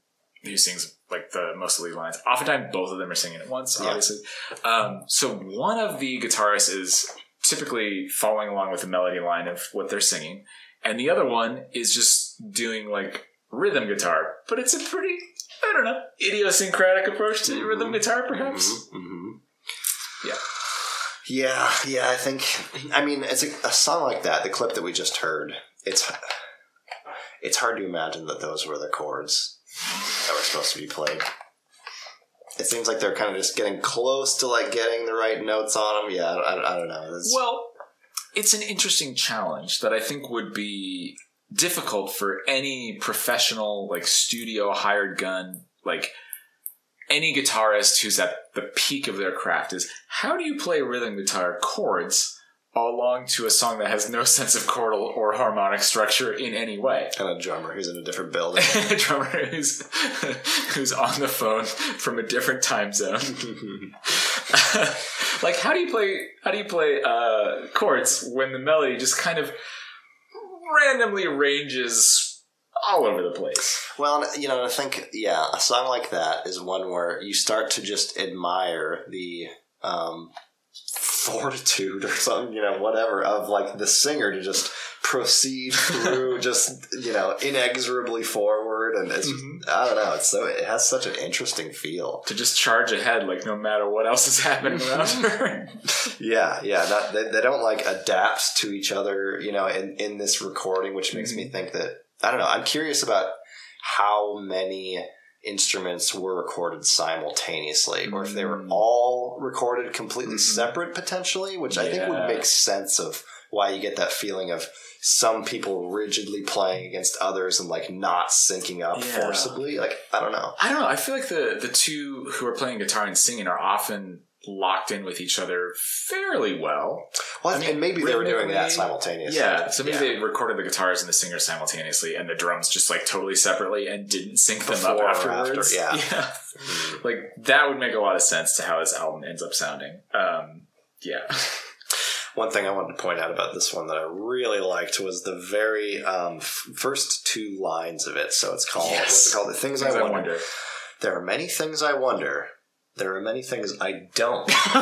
who sings like the most of the lines. Oftentimes, both of them are singing at once. Yeah. Obviously, um, so one of the guitarists is typically following along with the melody line of what they're singing, and the other one is just doing like rhythm guitar. But it's a pretty, I don't know, idiosyncratic approach to rhythm guitar, perhaps. hmm Yeah. Yeah, yeah, I think. I mean, it's a, a song like that. The clip that we just heard. It's it's hard to imagine that those were the chords that were supposed to be played. It seems like they're kind of just getting close to like getting the right notes on them. Yeah, I, I, I don't know. It's- Well, it's an interesting challenge that I think would be difficult for any professional, like studio hired gun, like any guitarist who's at the peak of their craft is how do you play rhythm guitar chords along to a song that has no sense of chordal or harmonic structure in any way? [laughs] and a drummer who's in a different building. a [laughs] drummer who's who's on the phone from a different time zone. [laughs] like how do you play how do you play uh, chords when the melody just kind of randomly ranges all over the place? Well, you know, I think yeah, a song like that is one where you start to just admire the um, fortitude or something, you know, whatever of like the singer to just proceed through, [laughs] just you know, inexorably forward, and it's I don't know, it's so it has such an interesting feel. To just charge ahead like no matter what else is happening around [laughs] her. Yeah, yeah, not, they they don't like adapt to each other, you know, in in this recording, which makes me think that I don't know. I'm curious about how many instruments were recorded simultaneously or if they were Mm. all recorded completely Mhm. separate potentially which i think would make sense of why you get that feeling of some people rigidly playing against others and like not syncing up Yeah. forcibly like i don't know I don't know. I feel like the the two who are playing guitar and singing are often locked in with each other fairly well. well I mean, and maybe they were doing that simultaneously Yeah, so maybe Yeah. they recorded the guitars and the singers simultaneously, and the drums just like totally separately, and didn't sync them Before up afterwards. after, yeah. [laughs] Mm. like that would make a lot of sense to how this album ends up sounding. Um, yeah, [laughs] One thing I wanted to point out about this one that I really liked was the very um, f- first two lines of it. So it's called Yes. what's it called? The things, Things I, I wonder. wonder. There are many things I wonder. There are many things I don't. [laughs]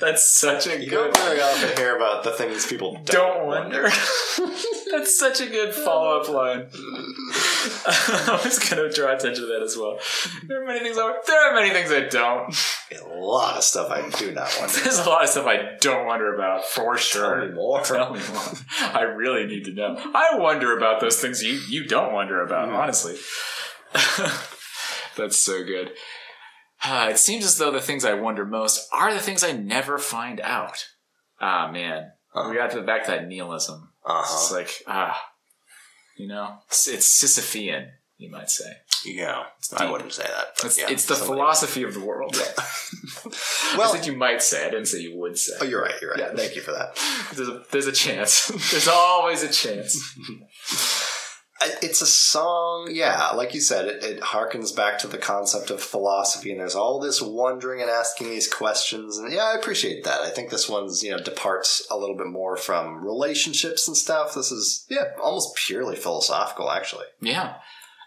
That's such a You good. don't very often hear about the things people don't, Don't wonder. [laughs] That's such a good follow up line. [laughs] I was going to draw attention to that as well. There are many things I. There are many things I don't. A lot of stuff I do not wonder. There's a lot of stuff I don't wonder about for sure. Tell me more. Tell me more. I really need to know. I wonder about those things you you don't wonder about. Hmm. Honestly, that's so good. Uh, it seems as though the things I wonder most are the things I never find out. Ah man, Uh-huh. we got to the back to that nihilism. It's Uh like ah, you know, it's, it's Sisyphean, you might say. Yeah, I wouldn't say that. It's, yeah, it's the philosophy of the [laughs] world. [laughs] Well- I think you might say. I didn't say you would say. Oh, you're right. You're right. Yeah. Thank you for that. [laughs] There's a, there's a chance. there's always a chance. It's a song, yeah, like you said, it, it harkens back to the concept of philosophy, and there's all this wondering and asking these questions, and yeah, I appreciate that. I think this one's, you know, departs a little bit more from relationships and stuff. This is, yeah, almost purely philosophical, actually. Yeah,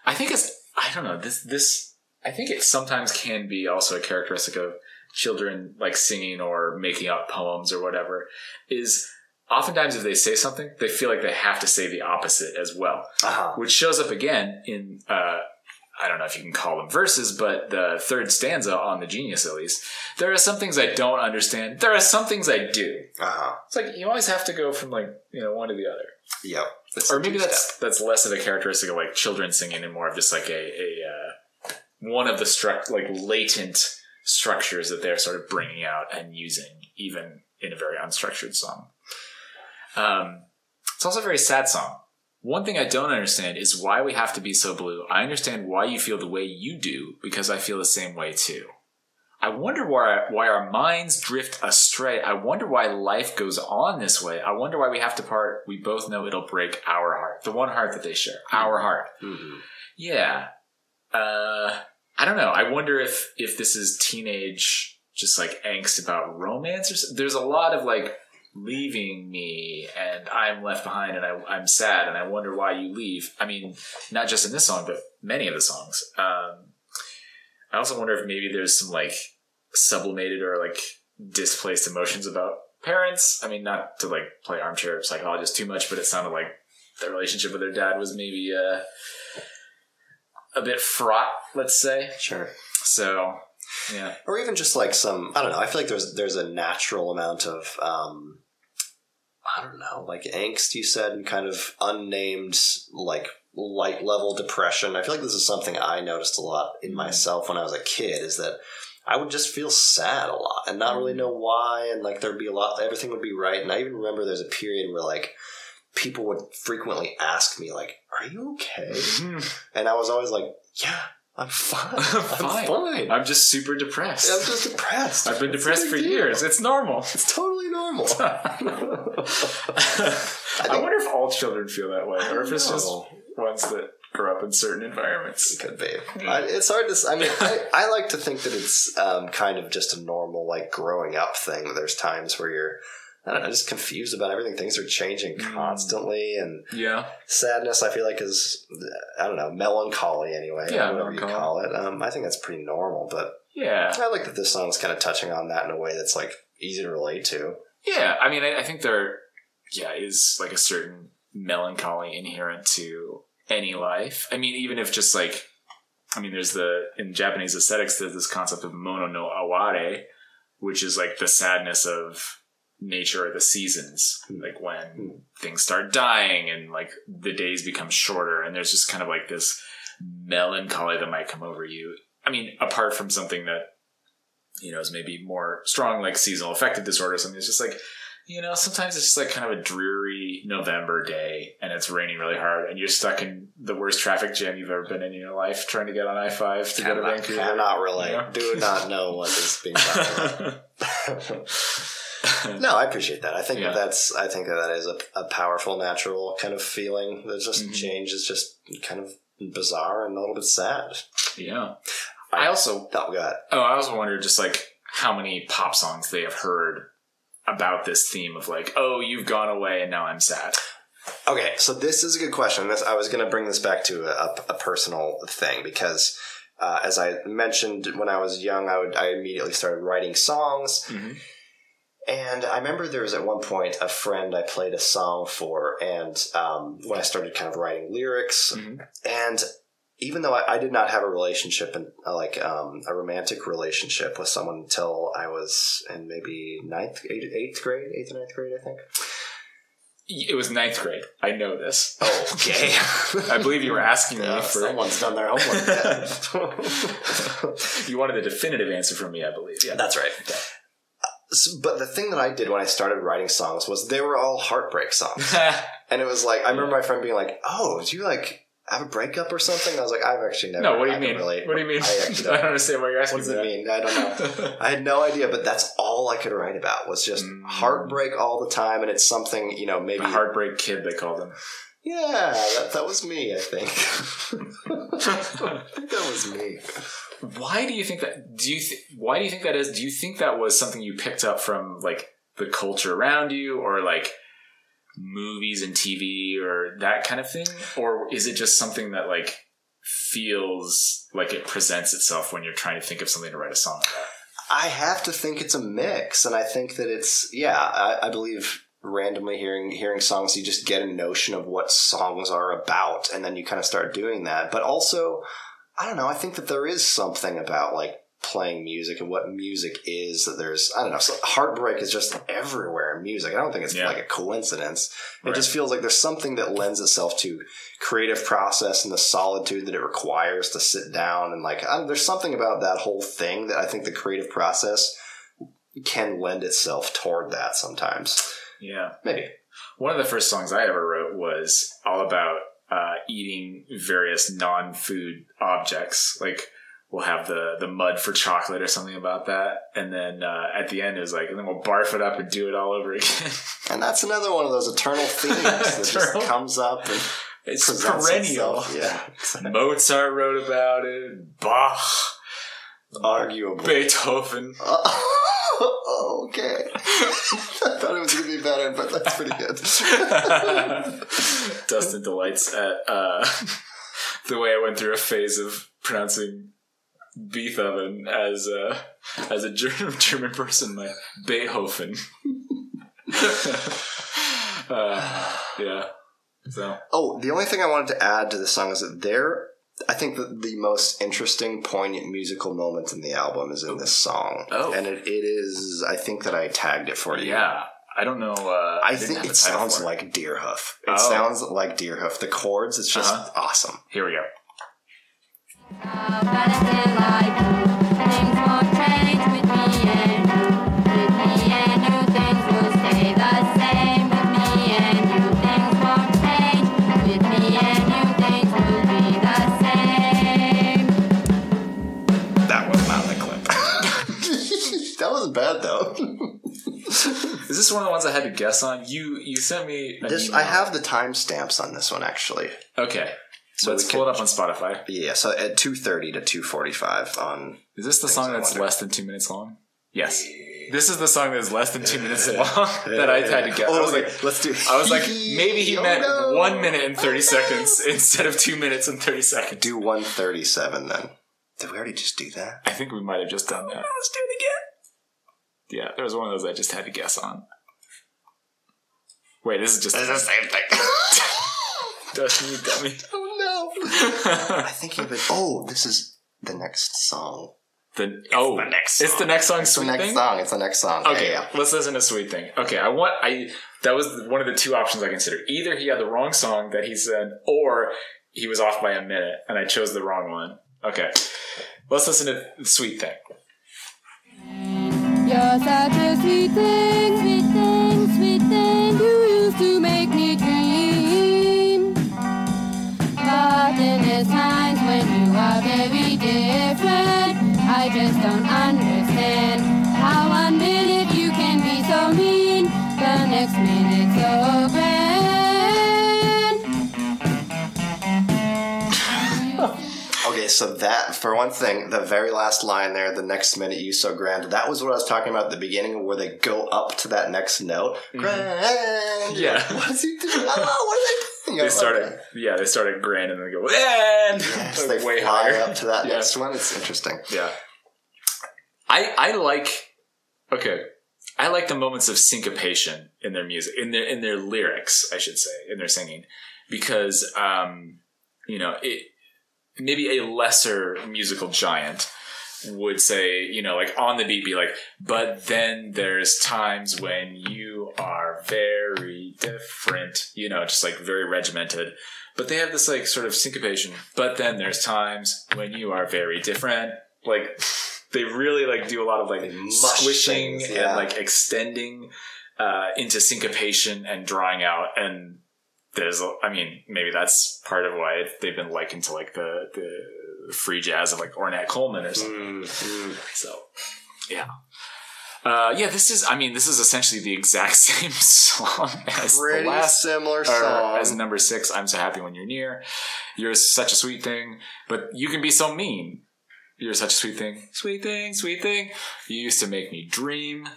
I think it's. I don't know. This this. I think it sometimes can be also a characteristic of children like singing or making up poems or whatever. Is oftentimes if they say something, they feel like they have to say the opposite as well. Uh-huh. which shows up again in uh, I don't know if you can call them verses, but the third stanza on the Genius at least. There are some things I don't understand. There are some things I do. Uh-huh. It's like you always have to go from like you know one to the other, Yep. Or maybe that's that's less of a characteristic of like children singing and more of just like a a uh, one of the struct like latent structures that they're sort of bringing out and using even in a very unstructured song. Um, it's also a very sad song. One thing I don't understand is why we have to be so blue. I understand why you feel the way you do because I feel the same way too. I wonder why why our minds drift astray. I wonder why life goes on this way. I wonder why we have to part. We both know it'll break our heart, the one heart that they share, our heart. Mhm. Yeah. Uh, I don't know. I wonder if if this is teenage, just like angst about romance or something. There's a lot of like leaving me and I'm left behind and I, I'm sad and I wonder why you leave. I mean, not just in this song, but many of the songs. Um, I also wonder if maybe there's some like sublimated or like displaced emotions about parents. I mean, not to like play armchair psychologist too much, but it sounded like the relationship with their dad was maybe uh, a bit fraught, let's say. Sure. So, yeah. or even just like some i don't know i feel like there's there's a natural amount of um i don't know like angst you said and kind of unnamed like light level depression. I feel like this is something i noticed a lot in mm-hmm. myself when i was a kid is that i would just feel sad a lot and not really mm-hmm. know why and like there'd be a lot everything would be right. And i even remember there's a period where like people would frequently ask me like are you okay? Mm-hmm. And i was always like yeah i'm fine [laughs] i'm Fine. fine I'm just super depressed. I'm just depressed. I've been the depressed for deal? years. It's normal. It's totally normal. [laughs] I, wonder if all children feel that way, or if it's just ones that grow up in certain environments. It Could be. I, it's hard to. I mean, [laughs] I, I like to think that it's um, kind of just a normal, like growing up thing. There's times where you're, I don't know, just confused about everything. Things are changing Mm. constantly, and Yeah. sadness. I feel like is, I don't know, melancholy anyway. Yeah, whatever you call it. Um, I think that's pretty normal, but Yeah. I like that this song is kind of touching on that in a way that's like easy to relate to. Yeah. I mean, I, I think there, yeah, is like a certain melancholy inherent to any life. I mean, even if just like, I mean, there's the, in Japanese aesthetics, there's this concept of mono no aware, which is like the sadness of nature or the seasons, hmm. like when hmm. things start dying and like the days become shorter. And there's just kind of like this melancholy that might come over you. I mean, apart from something that, you know, is maybe more strong, like seasonal affective disorder or something, it's just like, you know, sometimes it's just like kind of a dreary November day and it's raining really hard and you're stuck in the worst traffic jam you've ever been in in your life trying to get on I 5 to go to Cannot, Vancouver. cannot relate. Yeah. Do not know what is being [laughs] talked about. [laughs] [laughs] No, I appreciate that. I think Yeah. that's I think that that is a, a powerful, natural kind of feeling. That just Mhm. change is just kind of bizarre and a little bit sad. yeah. I also Oh God, Oh, I also wondered just like how many pop songs they have heard about this theme of like, oh, you've gone away and now I'm sad. Okay, so this is a good question. This I was going to bring this back to a, a personal thing because, uh, as I mentioned, when I was young, I would I immediately started writing songs, Mhm. And I remember there was at one point a friend I played a song for, and um, when I started kind of writing lyrics, Mhm. and even though I, I did not have a relationship and uh, like um, a romantic relationship with someone until I was in maybe ninth, eighth, eighth grade, eighth or ninth grade, I think. It was ninth grade. I know this. Okay. [laughs] I believe you were asking me Yeah, for. someone's done their homework. [laughs] [laughs] you wanted a definitive answer from me, I believe. Yeah. That's right. S- But the thing that I did when I started writing songs was they were all heartbreak songs, [laughs] and it was like I remember my friend being like, "Oh, do you like have a breakup or something?" I was like, "I've actually never." no, what do you mean? relate. What do you mean? I [laughs] I, actually don't don't. understand why you're asking What does it mean? I don't know. [laughs] I had no idea, but that's all I could write about was just Mm. heartbreak all the time, and it's something you know maybe A heartbreak kid, they called him. Yeah, that, that was me. I think. I [laughs] think that was me. Why do you think that? Do you th- why do you think that is? Do you think that was something you picked up from like the culture around you, or like movies and TV, or that kind of thing, or is it just something that like feels like it presents itself when you're trying to think of something to write a song about? I have to think it's a mix, and I think that it's yeah. I, I believe randomly hearing hearing songs, you just get a notion of what songs are about, and then you kind of start doing that. But also, I don't know. I think that there is something about like playing music and what music is that there's I don't know. So heartbreak is just everywhere in music. I don't think it's Yeah. like a coincidence. It Right. just feels like there's something that lends itself to creative process and the solitude that it requires to sit down and like I, there's something about that whole thing that I think the creative process can lend itself toward that sometimes. Yeah. Maybe. One of the first songs I ever wrote was all about uh, eating various non-food objects. Like we'll have the the mud for chocolate or something about that, and then uh, at the end it was like, and then we'll barf it up and do it all over [laughs] again. And that's another one of those eternal [laughs] themes that just comes up and it's perennial. itself. Yeah. [laughs] Mozart wrote about it. Bach, Arguable. Beethoven. Oh, okay. [laughs] I thought it was going to be better, but that's pretty good. [laughs] Dustin delights at uh, [laughs] the way I went through a phase of pronouncing Beethoven as a as a German, German person, my Beethoven. uh, yeah. So Oh, the only thing I wanted to add to the song is that there, I think that the most interesting, poignant musical moment in the album is in this song. Oh. And it, it is, I think that I tagged it for you. yeah, I don't know. Uh, I didn't think it sounds for like Deerhoof. It Oh. sounds like Deerhoof. The chords, it's just Uh-huh. awesome. Here we go. That wasn't bad, though. [laughs] Is this one of the ones I had to guess on? You you sent me. An this, email. I have the timestamps on this one, actually. Okay, So let's we pull it up on Spotify. Yeah, so at 2.30 to 2.45 on... Is this the song I that's wonder. less than two minutes long? Yes. This is the song that is less than two minutes long [laughs] that I had to guess. I was like, [laughs] let's do I was like, maybe he Oh, meant no. one minute and thirty Oh, seconds instead of two minutes and thirty seconds. Do 137 then. Did we already just do that? I think we might have just done that. Let's do. Yeah, there was one of those I just had to guess on. Wait, this is just It's the same thing. [laughs] You dummy. oh no. [laughs] I think you've been. Oh, this is the next song. the, oh, the next It's the song. next song, It's the Sweet next Thing? song. It's the next song. Okay, Yeah, yeah. let's listen to Sweet Thing. Okay, I want I that was one of the two options I considered. Either he had the wrong song that he said, or he was off by a minute, and I chose the wrong one. Okay, let's listen to Sweet Thing. You're such a sweet thing, sweet thing, sweet thing. You used to make me dream. But then there's times when you are very different. I just don't understand how one minute you can be so mean, the next minute so grand. So that, for one thing, the very last line there, the next minute you so grand, that was what I was talking about at the beginning where they go up to that next note. Grand. Mm-hmm. Yeah. What is he doing? Oh, what are [laughs] they doing? They started, yeah, they started grand and then they go and Yes, like [laughs] they way fly higher up to that Yeah. next one. It's interesting. Yeah. I I like okay. I like the moments of syncopation in their music, in their in their lyrics, I should say, in their singing, because um, you know, it maybe a lesser musical giant would say, you know, like on the beat, be like, but then there's times when you are very different, you know, just like very regimented. But they have this like sort of syncopation. But then there's times when you are very different. Like they really like do a lot of like squishing things, yeah. and like extending uh, into syncopation and drawing out and there's i mean maybe that's part of why they've been likened to like the the free jazz of like Ornette Coleman or something. Mm, So yeah. Uh, yeah, this is. I mean, this is essentially the exact [laughs] same song as Pretty the last similar song. as number six. I'm so happy when you're near. You're such a sweet thing, but you can be so mean. You're such a sweet thing, sweet thing, sweet thing. You used to make me dream.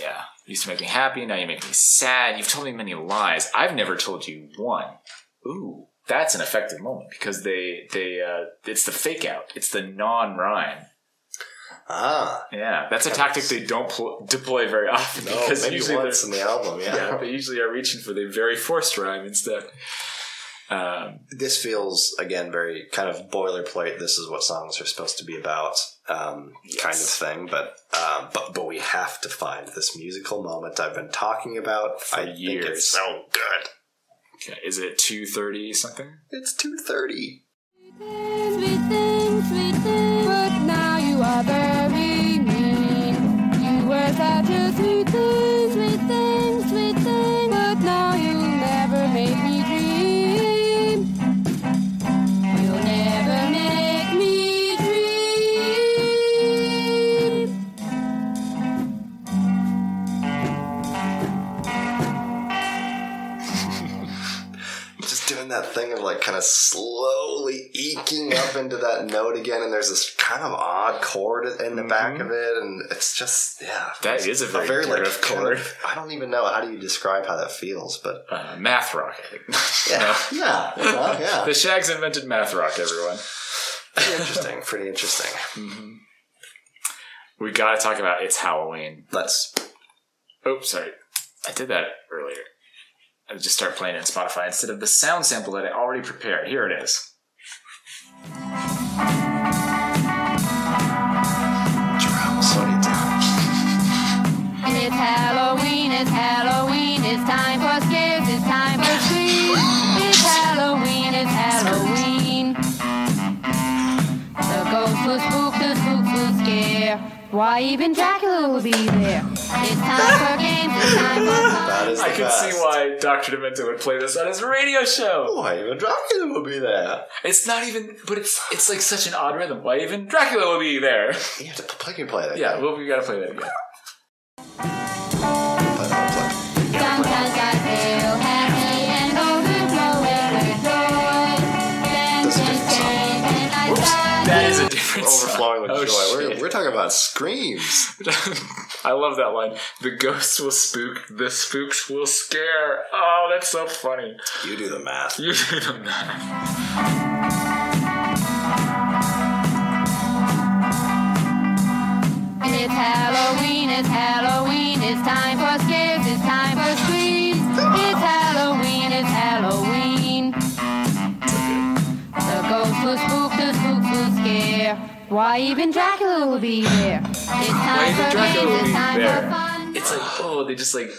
Yeah, used to make me happy. Now you make me sad. You've told me many lies. I've never told you one. Ooh, that's an effective moment because they they uh, it's the fake out. It's the non rhyme. ah, Yeah, that's a tactic they don't pl- deploy very often no, because maybe usually once in the album, yeah. yeah, they usually are reaching for the very forced rhyme instead. Um, this feels again very kind of boilerplate. This is what songs are supposed to be about, um, kind of thing. But um, but but we have to find this musical moment I've been talking about For I think years. it's so good. okay, is it two thirty something? It's two thirty. Thing of like kind of slowly eking up into that note again, and there's this kind of odd chord in the back of it, and it's just yeah. Mm-hmm. That is a very like Deerhoof kind chord. of- I don't even know how do you describe how that feels, but Uh, math rock, I think. [laughs] yeah, No. [laughs] yeah, yeah. The Shaggs invented math rock, everyone. pretty interesting. Pretty interesting. [laughs] We got to talk about It's Halloween. Let's. Oops, sorry. I did that earlier. I just start playing it in Spotify instead of the sound sample that I already prepared. Here it is. It's Halloween, it's Halloween, it's time for scares, it's time for. It's Halloween, it's Halloween. The ghosts will spook, the spooks will scare. Why even Dracula will be there? It's time for games, it's time for fun. [laughs] That is the I can best. see why Dr. Demento would play this on his radio show. Oh, why even Dracula will be there? It's not even, but it's it's like such an odd rhythm. Why even Dracula will be there? You have to play, you play that. Yeah, again. well, we gotta play that again. [laughs] Overflowing with Oh, joy. We're, we're talking about screams. [laughs] I love that line. The ghosts will spook, the spooks will scare. Oh, that's so funny. You do the math. You do the math. It's Halloween, it's Halloween, it's time for scares, Why even Dracula will be there? It's time even for Dracula will games, be it's time there? for fun. It's like, oh, they just like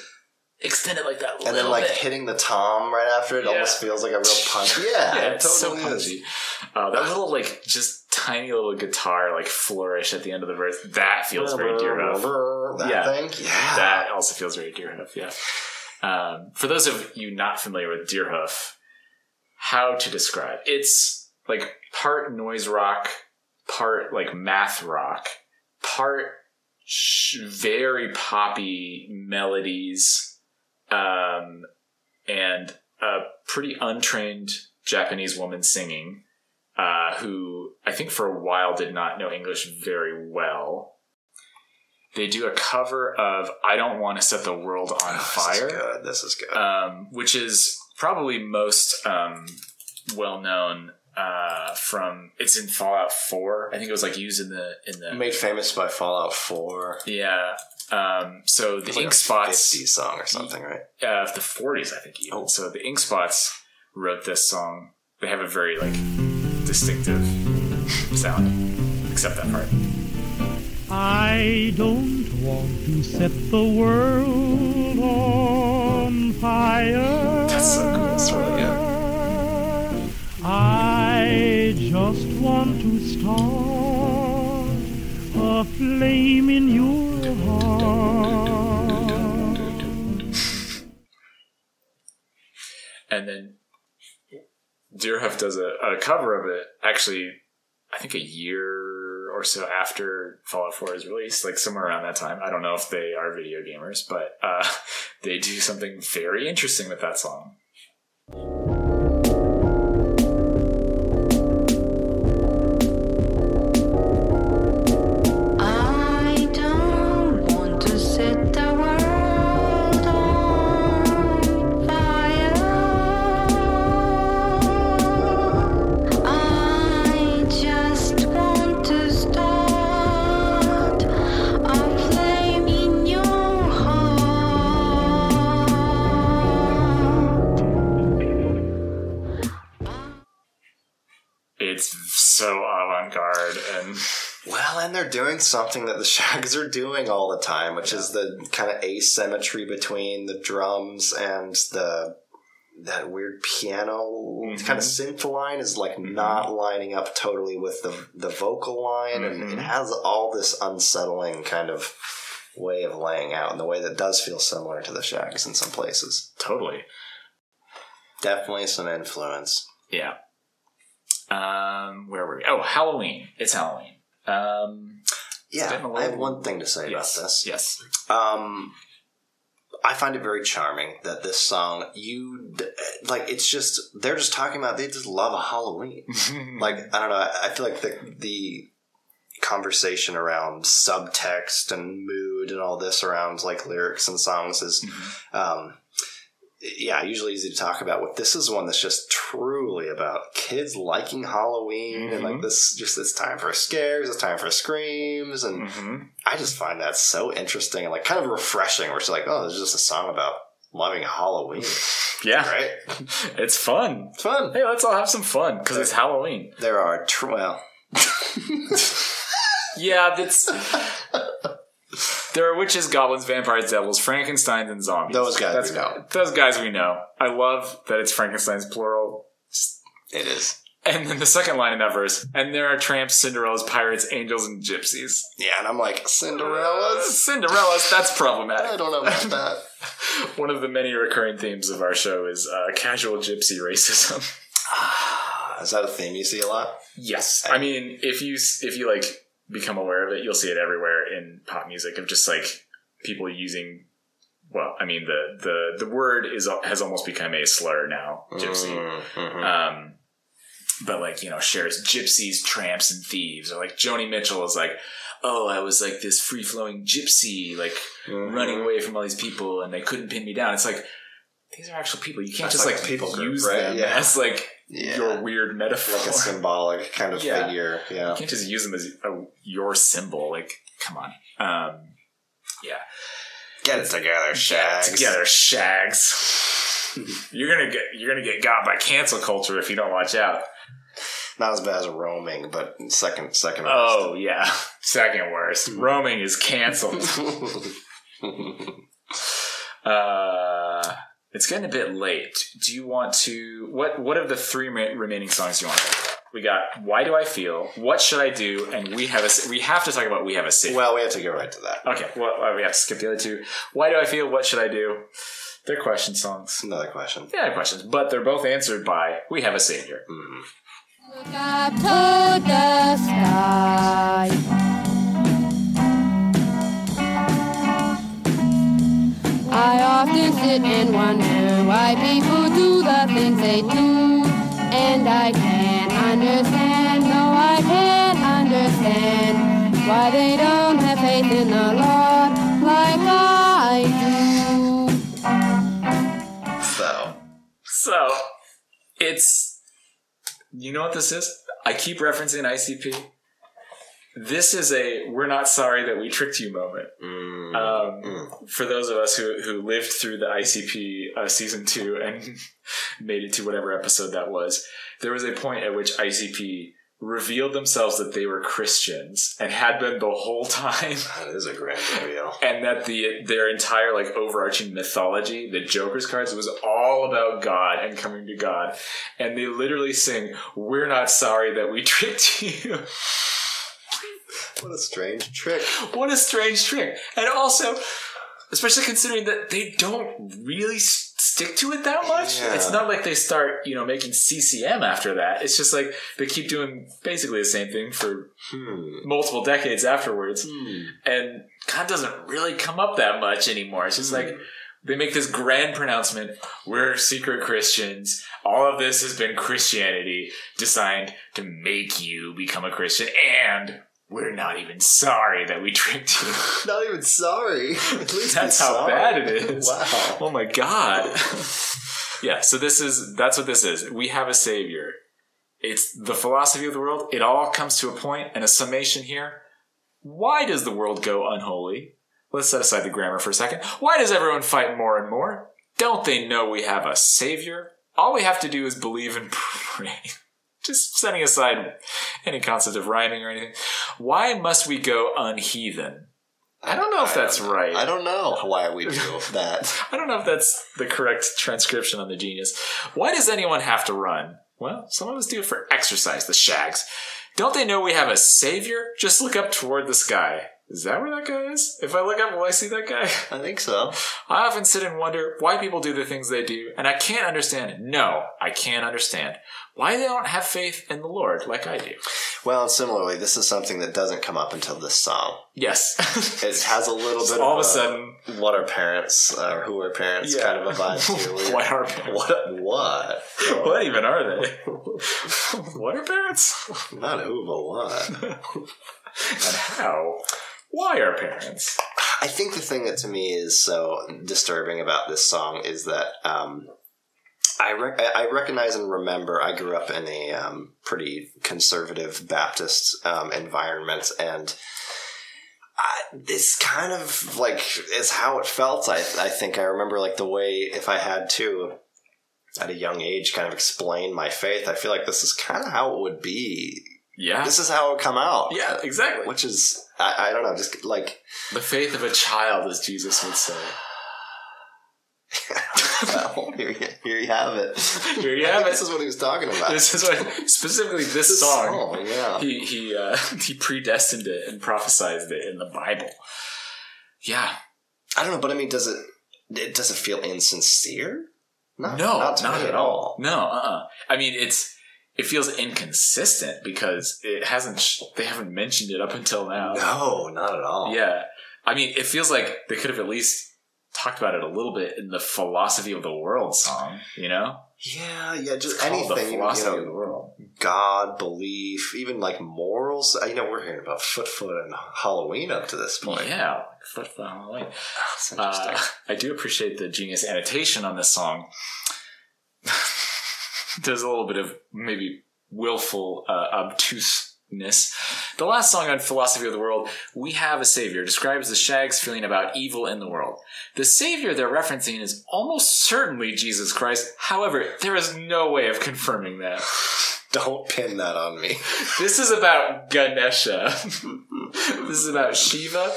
extend it like that. And then like bit. hitting the tom right after it Yeah. almost feels like a real punch. [laughs] Yeah, Yeah, it it's so totally is. punchy. Uh, that little like just tiny little guitar like flourish at the end of the verse. That feels very Deerhoof. [laughs] That Yeah. thing, yeah. That also feels very Deerhoof. Yeah. Um, for those of you not familiar with Deerhoof, how to describe? It's like part noise rock, part like math rock, part sh- very poppy melodies, um, and a pretty untrained Japanese woman singing, uh, who I think for a while did not know English very well. They do a cover of "I Don't Want to Set the World on Oh, Fire." This is good. This is good. um, which is probably most um, well known uh, from. It's in Fallout Four. I think it was like used in the in the Made famous by Fallout 4. yeah. Um, so the It's like Ink a Spots song or something, right? uh, the 40s, I think. Even. Oh. So the Ink Spots wrote this song. They have a very like distinctive sound, except that part. I don't want to set the world on fire. That's so cool. It's really good. I just want to start a flame in your heart. And then Deerhoof does a, a cover of it. Actually, I think a year or so after Fallout 4 is released, like somewhere around that time. I don't know if they are video gamers, but uh, [laughs] they do something very interesting with that song. Doing something that the [laughs] Shaggs are doing all the time, which is the kind of asymmetry between the drums and the that weird piano Mhm. kind of synth line is like Mhm. not lining up totally with the the vocal line, and Mhm. it has all this unsettling kind of way of laying out in the way that does feel similar to the Shaggs in some places. Totally. Definitely some influence. Yeah. Um, where were we? Oh, Halloween. It's Halloween. Um, Yeah, a I have one thing to say yes. about this. Yes. Um, I find it very charming that this song, you like, it's just they're just talking about they just love a Halloween. [laughs] like I don't know, I feel like the the conversation around subtext and mood and all this around like lyrics and songs is, Mhm. um, yeah, usually easy to talk about. What this is one that's just truly about kids liking Halloween and like Mhm. this, just this time for scares, it's time for screams, and Mhm. I just find that so interesting and like kind of refreshing. Where it's like, oh, there's just a song about loving Halloween, [laughs] Yeah. right? [laughs] It's fun. It's fun. Hey, let's all have some fun because it's Halloween. There are tr- well, [laughs] Yeah, that's. There are witches, goblins, vampires, devils, Frankensteins, and zombies. Those guys That's, we know. Those guys we know. I love that it's Frankenstein's plural. it is. And then the second line in that verse, and there are tramps, Cinderellas, pirates, angels, and gypsies. Yeah, and I'm like Cinderella's. Cinderellas, that's problematic. I don't know about that. [laughs] One of the many recurring themes of our show is uh, casual gypsy racism. [laughs] is that a theme you see a lot? yes, I mean if you if you like become aware of it, you'll see it everywhere pop music of just like people using. Well, I mean the the the word is has almost become a slur now, gypsy. Mhm. Um, but like you know, Cher's gypsies, tramps, and thieves. Or like Joni Mitchell is like, oh, I was like this free flowing gypsy, like Mhm. running away from all these people, and they couldn't pin me down. It's like these are actual people. You can't That's just like like, people group, use right? them Yeah. as like Yeah. your weird metaphor. like a symbolic kind of Yeah. figure. Yeah. you can't just use them as a, your symbol. Like, come on. Um, yeah, Get it together, Shaggs. together, shaggs. you're gonna get you're gonna get got by cancel culture if you don't watch out. Not as bad as Rowling, but second, second. Oh yeah, [laughs] second worst. Rowling is canceled. [laughs] uh, it's getting a bit late. Do you want to? What What of the three remaining songs do you want to about? We got "Why Do I Feel," "What Should I Do," and we have a. We have to talk about "We Have a City." well, we have to go right to that. okay, well uh, we have to skip the other two. "Why Do I Feel," "What Should I Do?" They're question songs. Another question. Yeah, questions, but they're both answered by "We Have a Savior." Mhm. Look up to the sky. I often sit and wonder why people do the things they do. And I can't understand, no, I can't understand why they don't have faith in the Lord like I do. So, So it's you know what this is? I keep referencing ICP. This is a we're not sorry that we tricked you moment. mm, Um, mm. For those of us who, who lived through the ICP uh, season two and [laughs] made it to whatever episode that was, there was a point at which ICP revealed themselves that they were Christians and had been the whole time. [laughs] that is a grand reveal. and that the their entire like overarching mythology, the Joker's cards, was all about God and coming to God. And they literally sing, "We're not sorry that we [laughs] tricked you." What a strange trick. what a strange trick! And also, especially considering that they don't really stick to it that much. Yeah. It's not like they start, you know, making CCM after that. It's just like they keep doing basically the same thing for Hmm. multiple decades afterwards. Hmm. and God doesn't really come up that much anymore. It's just like they make this grand pronouncement: "We're secret Christians. All of this has been Christianity designed to make you become a Christian, and we're not even sorry that we [laughs] tricked you." Not even sorry. [laughs] At least That's how sorry. bad it is. [laughs] Wow. Oh my God. yeah. So this is that's what this is. We have a savior. It's the philosophy of the world. It all comes to a point and a summation here. Why does the world go unholy? Let's set aside the grammar for a second. Why does everyone fight more and more? Don't they know we have a savior? All we have to do is believe and pray. Just setting aside any concept of rhyming or anything. Why must we go unheathen? I don't know if that's right. I don't know why we do [laughs] that. I don't know if that's the correct transcription on the genius. Why does anyone have to run? Well, some of us do it for exercise, the Shaggs. Don't they know we have a savior? Just look up toward the sky. Is that where that guy is? If I look up, will I see that guy? I think so. I often sit and wonder why people do the things they do, and I can't understand it. No, I can't understand why they don't have faith in the Lord like I do. Well, and similarly, this is something that doesn't come up until this song. Yes. [laughs] It has a little bit all of a sudden, what are parents uh, or who are parents Yeah. kind of a vibe to. [laughs] what are parents? What? What? [laughs] What even are they? what are parents? Not who, but what? And how? Why are parents? I think the thing that to me is so disturbing about this song is that um, I rec- I recognize and remember I grew up in a um, pretty conservative Baptist um, environment, and I, this kind of like is how it felt. I I think I remember like the way if I had to at a young age kind of explain my faith. I feel like this is kind of how it would be. Yeah. This is how it would come out. yeah, exactly. Which is I, I don't know, just like The faith of a child, as Jesus would say. [laughs] [laughs] here, you- here you have it. [laughs] Here you I have it. This is what he was talking about. This is what specifically this, This song. song, yeah. He he uh, [laughs] he predestined it and prophesied it in the Bible. Yeah. I don't know, but I mean, does it? It does it feel insincere? Not, No, not, not, at all. No, uh, uh I mean, it's it feels inconsistent because it hasn't. Sh- they haven't mentioned it up until now. No, not at all. Yeah, I mean, it feels like they could have at least talked about it a little bit in the philosophy of the world song. You know, yeah, yeah. Just anything, the you philosophy of the world. God, belief, even like morals. You know, we're hearing about foot foot and Halloween up to this point. Yeah, like foot for Halloween. That's interesting. Uh, I do appreciate the genius annotation on this song. [laughs] There's a little bit of maybe willful uh, obtuseness. The last song on Philosophy of the World, We Have a Savior, describes the Shaggs' feeling about evil in the world. The Savior they're referencing is almost certainly Jesus Christ. However, there is no way of confirming that. [laughs] Don't pin that on me. [laughs] This is about Ganesha. [laughs] this is about Shiva.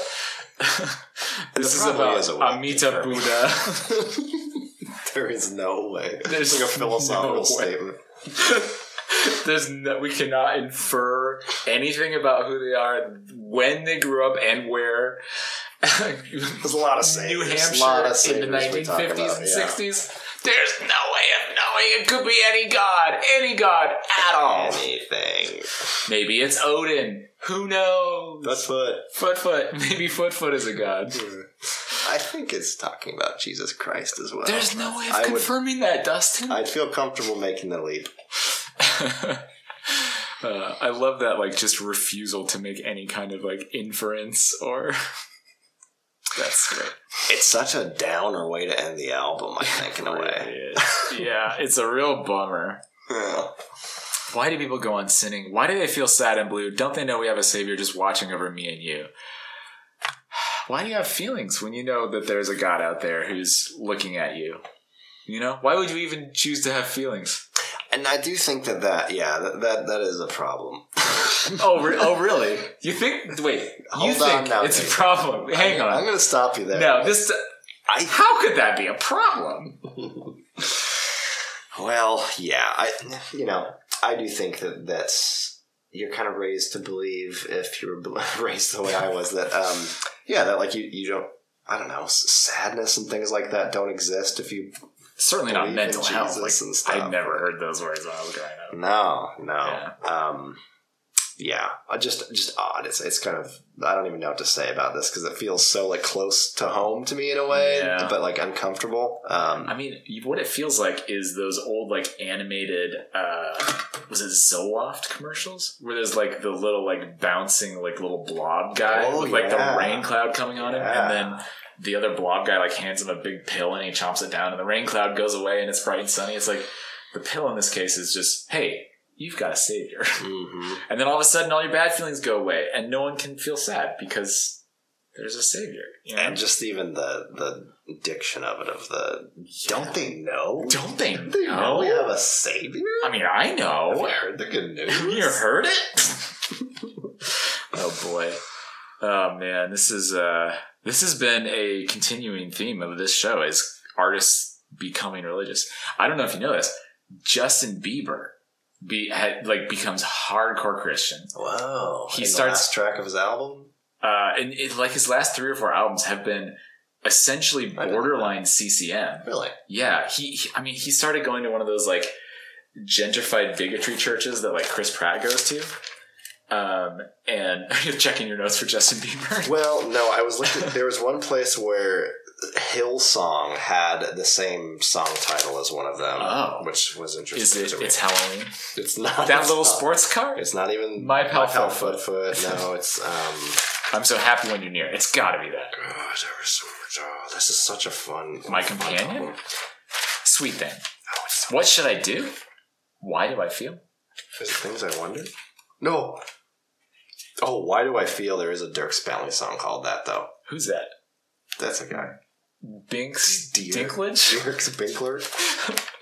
this is about is a way of Amita. Buddha. there is no way. There's like a philosophical no statement. There's no, we cannot infer anything about who they are, when they grew up, and where. There's a lot of New a lot of Hampshire in the saviors we talk 1950s about, and yeah. 60s. There's no way of knowing it could be any god, any god at all. Anything. Maybe it's Odin. Who knows? That's foot. Foot Foot. [laughs] Maybe Foot Foot is a god. Hmm. I think it's talking about Jesus Christ as well. There's no way of I would- confirming that, Dustin. I'd feel comfortable making the leap. [laughs] uh, I love that, like, just refusal to make any kind of like inference or. [laughs] That's great. It's such a downer way to end the album, I think, in a [laughs] way. Yeah, it's a real bummer. Yeah. Why do people go on sinning? Why do they feel sad and blue? Don't they know we have a savior just watching over me and you? [sighs] Why do you have feelings when you know that there's a God out there who's looking at you? You know, why would you even choose to have feelings? And I do think that that, yeah, that that, that is a problem. [laughs] Oh, re- oh, really? You think? Wait, you Hold think now, it's a problem? Hang on. I'm going to stop you there. No, this. I How could that be a problem? [laughs] Well, yeah, I you know I do think that that's you're kind of raised to believe if you were [laughs] raised the way I was that um yeah that like you you don't I don't know sadness and things like that don't exist if you Certainly not mental health. Like, and stuff. I never heard those words when I was growing up. no no Yeah. um yeah I just just odd it's it's kind of I don't even know what to say about this because it feels so like close to home to me in a way Yeah. but like uncomfortable um I mean, what it feels like is those old, like animated, uh, was it Zoloft commercials? Where there's like the little, like bouncing, like little blob guy Oh, with like yeah. the rain cloud coming on him, Yeah. and then the other blob guy like hands him a big pill and he chomps it down, and the rain cloud goes away and it's bright and sunny. It's like the pill in this case is just, hey, you've got a savior, mhm. [laughs] and then all of a sudden all your bad feelings go away, and no one can feel sad because there's a savior. You know? And just even the the diction of it of the don't they know? don't they They know know? we have a savior. I mean, I Have know. you heard the good news? You heard it? [laughs] [laughs] oh boy. Oh man, this is uh this has been a continuing theme of this show is artists becoming religious. I don't know if you know this. Justin Bieber be had, like becomes hardcore Christian. Whoa! He starts- last track of his album. Uh and it, like his last 3 or 4 albums have been essentially I didn't know borderline CCM. Really? Yeah, he, he I mean he started going to one of those like gentrified bigotry churches that like Chris Pratt goes to. Um, and [laughs] you're checking your notes for Justin Bieber. [laughs] Well, no. I was looking. there was one place where Hillsong had the same song title as one of them, Oh. which was interesting. Is it? It's Halloween. It's not That it's little not. sports car. It's not even My Pal Pal Foot Foot Foot. No, [laughs] it's um. I'm so happy when you're near. It's got to be that. God, there was so much. Oh, this is such a fun. My fun companion. album. Sweet thing. Oh, it's so, What should I do? Why do I feel? is it things I wonder. No. Oh, why do I feel there is a Dirk Spelling song called that though? Who's that? That's a guy. Binks Dear. Dinklage. [laughs] Dirk's Binkler. [laughs]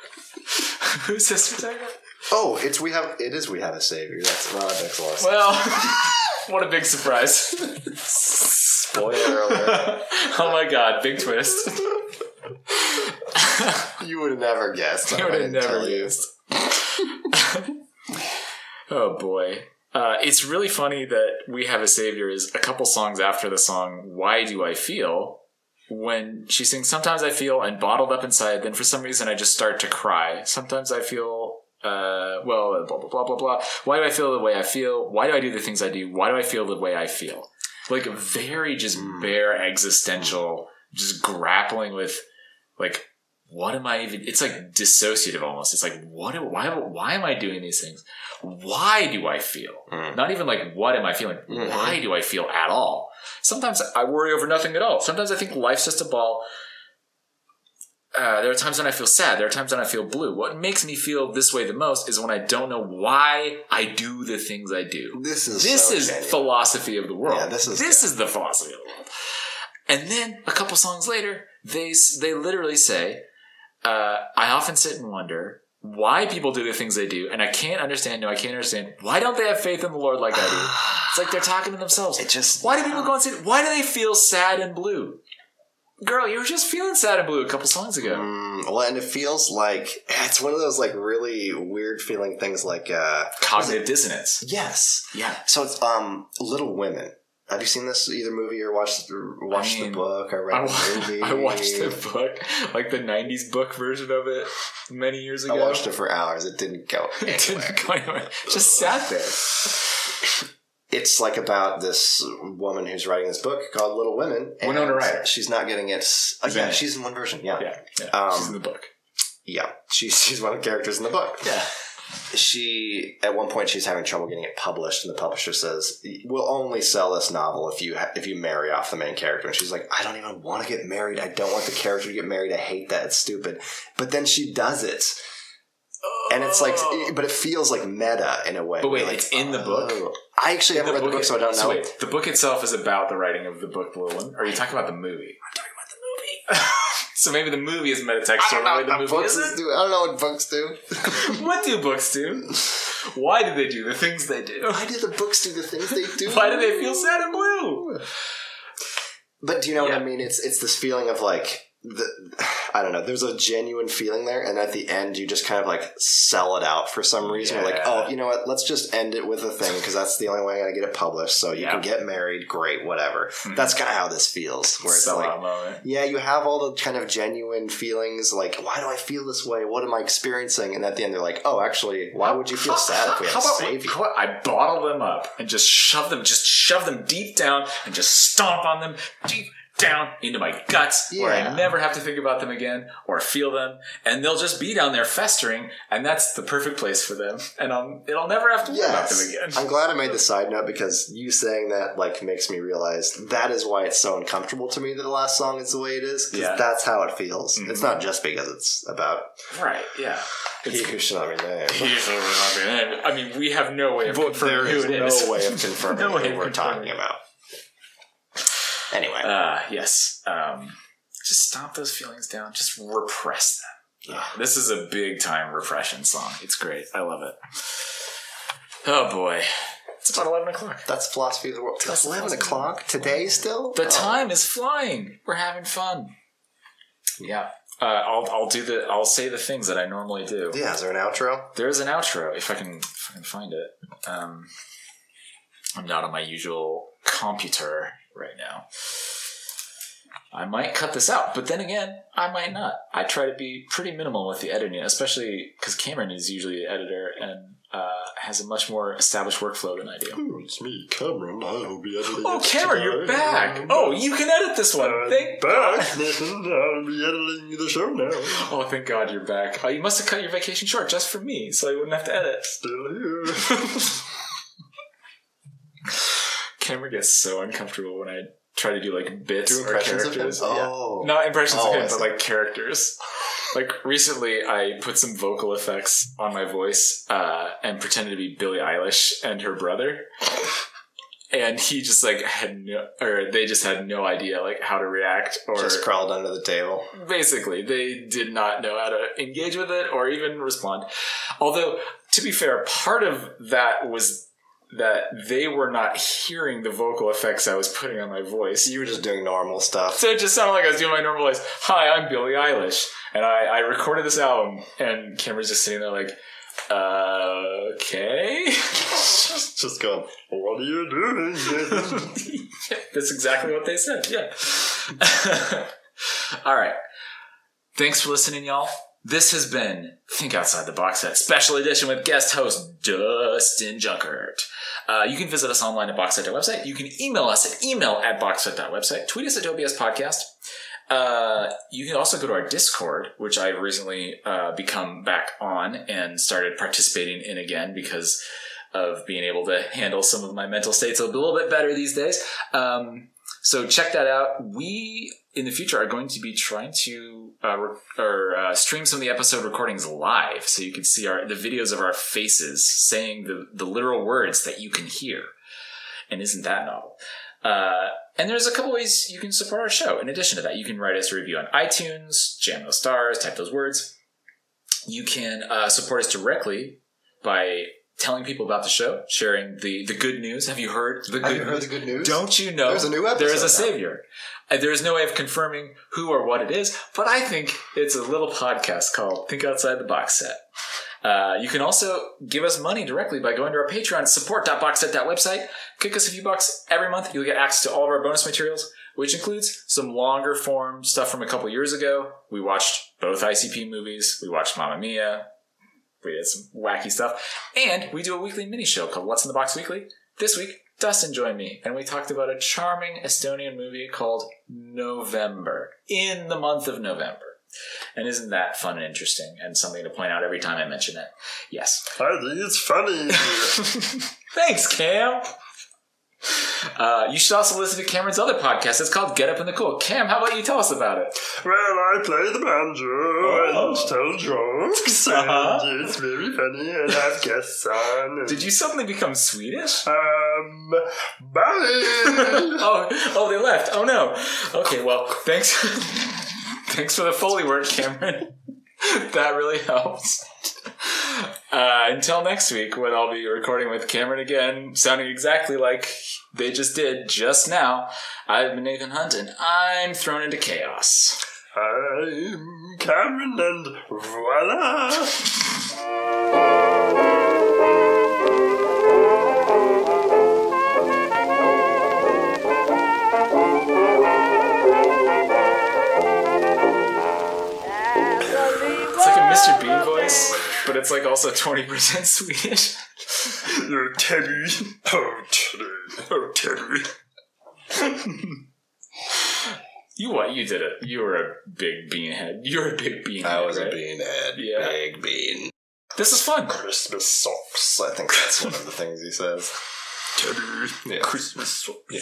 Who's this? we're talking about? Oh, it's we have. It is we have a savior. That's not a Dick's loss. Well, [laughs] what a big surprise! Spoiler alert. oh my god, big twist. you would have never guessed. I I would have never guessed. oh boy. Uh, it's really funny that We Have a Savior is a couple songs after the song Why Do I Feel? When she sings, Sometimes I feel and bottled up inside, then for some reason I just start to cry. Sometimes I feel, uh, well, blah, blah, blah, blah, blah. Why do I feel the way I feel? Why do I do the things I do? Why do I feel the way I feel? Like very just bare existential, just grappling with like what am I even? It's like dissociative almost. It's like what? Why? Why am I doing these things? Why do I feel? Mm. Not even like what am I feeling? Mhm. Why do I feel at all? Sometimes I worry over nothing at all. Sometimes I think life's just a ball. Uh, there are times when I feel sad. There are times when I feel blue. What makes me feel this way the most is when I don't know why I do the things I do. This is This so is genuine. philosophy of the world. Yeah, this is this good. is the philosophy of the world. And then a couple songs later, they they literally say, uh, "I often sit and wonder why people do the things they do, and I can't understand. No, I can't understand. Why don't they have faith in the Lord like I do? [sighs] It's like they're talking to themselves. It just Why do people go and say? Why do they feel sad and blue? Girl, you were just feeling sad and blue a couple songs ago. Mm, well, and it feels like it's one of those like really weird feeling things. Like uh, Cognitive dissonance. yes, Yeah. so it's um Little Women. Have you seen this either movie or watched watched I mean, the book? I read I, the [laughs] movie. I watched the book, like the '90s book version of it, many years ago. I watched it for hours. It didn't go [laughs] It didn't go anywhere. Just sat there. it's like about this woman who's writing this book called Little Women. and Winona Ryder. She's not getting it. Uh, She's yeah, in she's in one version. Yeah, Yeah, yeah. Um, she's in the book. yeah. She's she's one of the characters in the book. Yeah. She at one point she's having trouble getting it published, and the publisher says, "We'll only sell this novel if you ha- if you marry off the main character." And she's like, "I don't even want to get married. I don't want the character to get married. I hate that. It's stupid." But then she does it. And it's like, oh. but it feels like meta in a way. Oh. But wait, Like, it's in the oh. book? oh. I actually haven't read the book, so I don't know. wait, the book itself is about the writing of the book, The Little One. Or are you talking about the movie? I'm talking about the movie. [laughs] so maybe the movie is metatextual. the way the what movie books isn't. do. I don't know what books do. [laughs] What do books do? Why do they do the things they do? Why do the books do the things they do? Why do they feel sad and blue? But do you know what I mean? It's it's this feeling of like the I don't know. There's a genuine feeling there, and at the end, you just kind of like sell it out for some reason. You're like, oh, you know what? Let's just end it with a thing because that's the only way I'm gonna get it published. So you Yeah. can get married, great, whatever. Mhm. That's kind of how this feels. Where it's Sell like, yeah, you have all the kind of genuine feelings, like, why do I feel this way? What am I experiencing? And at the end, they're like, oh, actually, why would you feel sad if we had about savior? I bottle them up and just shove them, just shove them deep down and just stomp on them deep down into my guts where I never have to think about them again or feel them, and they'll just be down there festering, and that's the perfect place for them, and I'll, it'll never have to worry about them again. I'm glad I made the side note because you saying that like makes me realize that is why it's so uncomfortable to me that the last song is the way it is. 'cause Yeah. that's how it feels. Mhm. It's not just because it's about right? Yeah. he who shall not be named. I mean, we have no way of But confirming there who is it no is. way of [laughs] confirming No who we're confirming. talking about. Anyway, Uh, yes. Um, just stomp those feelings down. Just repress them. Yeah. This is a big time repression song. It's great. I love it. Oh boy. It's about 11 o'clock. that's philosophy of the world. That's 11 o'clock today still? The Oh. time is flying. We're having fun. Yeah. Uh, I'll, I'll do the, I'll say the things that I normally do. Yeah, is there an outro? There's an outro if I can, if I can find it. Um, I'm not on my usual computer right now. I might cut this out, but then again, I might not. I try to be pretty minimal with the editing, especially because Cameron is usually the editor and uh, has a much more established workflow than I do. Oh, it's me, Cameron. I'll be editing Oh, Cameron, you're back! Oh, you can edit this one. Thank God. Nathan. I'll be editing the show now. Oh, thank God you're back. Oh, you must have cut your vacation short just for me, so I wouldn't have to edit. Still here. [laughs] Cameron gets so uncomfortable when I try to do like bits Do or impressions of him? characters. Oh. Yeah. Not impressions Oh, of him, but like characters. Like recently, I put some vocal effects on my voice uh, and pretended to be Billie Eilish and her brother. And he just like had no, or they just had no idea like how to react or Just crawled under the table. basically they did not know how to engage with it or even respond although to be fair part of that was that they were not hearing the vocal effects i was putting on my voice You were just doing normal stuff. so it just sounded like i was doing my normal voice hi i'm billie eilish and i, I recorded this album and cameron's just sitting there like uh, okay just, [laughs] [laughs] just going, what are you doing? Nathan?" [laughs] That's exactly what they said. Yeah. All right. Thanks for listening, y'all. This has been Think Outside the Box Set Special Edition with guest host Dustin Junkert. Uh, you can visit us online at boxset.website. You can email us at email at boxset.website. Tweet us at OBS Podcast. Uh, you can also go to our Discord, which I've recently uh, become back on and started participating in again because of being able to handle some of my mental states a little bit better these days. Um, so check that out. We in the future are going to be trying to uh, re- or uh, stream some of the episode recordings live, so you can see our the videos of our faces saying the the literal words that you can hear. And isn't that novel? Uh, and there's a couple ways you can support our show. In addition to that, you can write us a review on iTunes, jam those stars, type those words. You can uh, support us directly by telling people about the show, sharing the, the good news. Have you heard the good Have you news? heard the good news? Don't you know There's a new episode. there is a episode now. savior? Uh, There is no way of confirming who or what it is, but I think it's a little podcast called Think Outside the Box Set. Uh, you can also give us money directly by going to our Patreon, support.boxset.website. Kick us a few bucks every month. You'll get access to all of our bonus materials, which includes some longer form stuff from a couple years ago. We watched both ICP movies. We watched Mamma Mia. We did some wacky stuff. And we do a weekly mini show called What's in the Box Weekly. This week, Dustin joined me, and we talked about a charming Estonian movie called November, in the month of November. And isn't that fun and interesting and something to point out every time I mention it? Yes. I think it's funny. [laughs] Thanks, Cam. Uh, you should also listen to Cameron's other podcast. It's called Get Up in the Cool. Cam, how about you tell us about it? well, I play the banjo and tell jokes, [laughs] Uh-huh. and it's very funny, and I have guests on. Did you suddenly become Swedish? Um, bye. [laughs] oh, oh, they left. Oh no. Okay, well, thanks, [laughs] thanks for the foley work, Cameron. that really helps. [laughs] Uh, until next week, when I'll be recording with Cameron again, sounding exactly like they just did just now. I've been Nathan Hunt, and I'm thrown into chaos. I'm Cameron, and voila. It's like a Mr. Bean voice, but it's like also 20% Swedish. You're Teddy. Oh, Teddy. Oh, Teddy. You what? You did it. You were a big beanhead. You're a big beanhead. I was right? a beanhead. Yeah. Big bean. This is fun. Christmas socks. I think that's one of the things he says. Teddy. Yeah. Christmas. Socks. Yeah.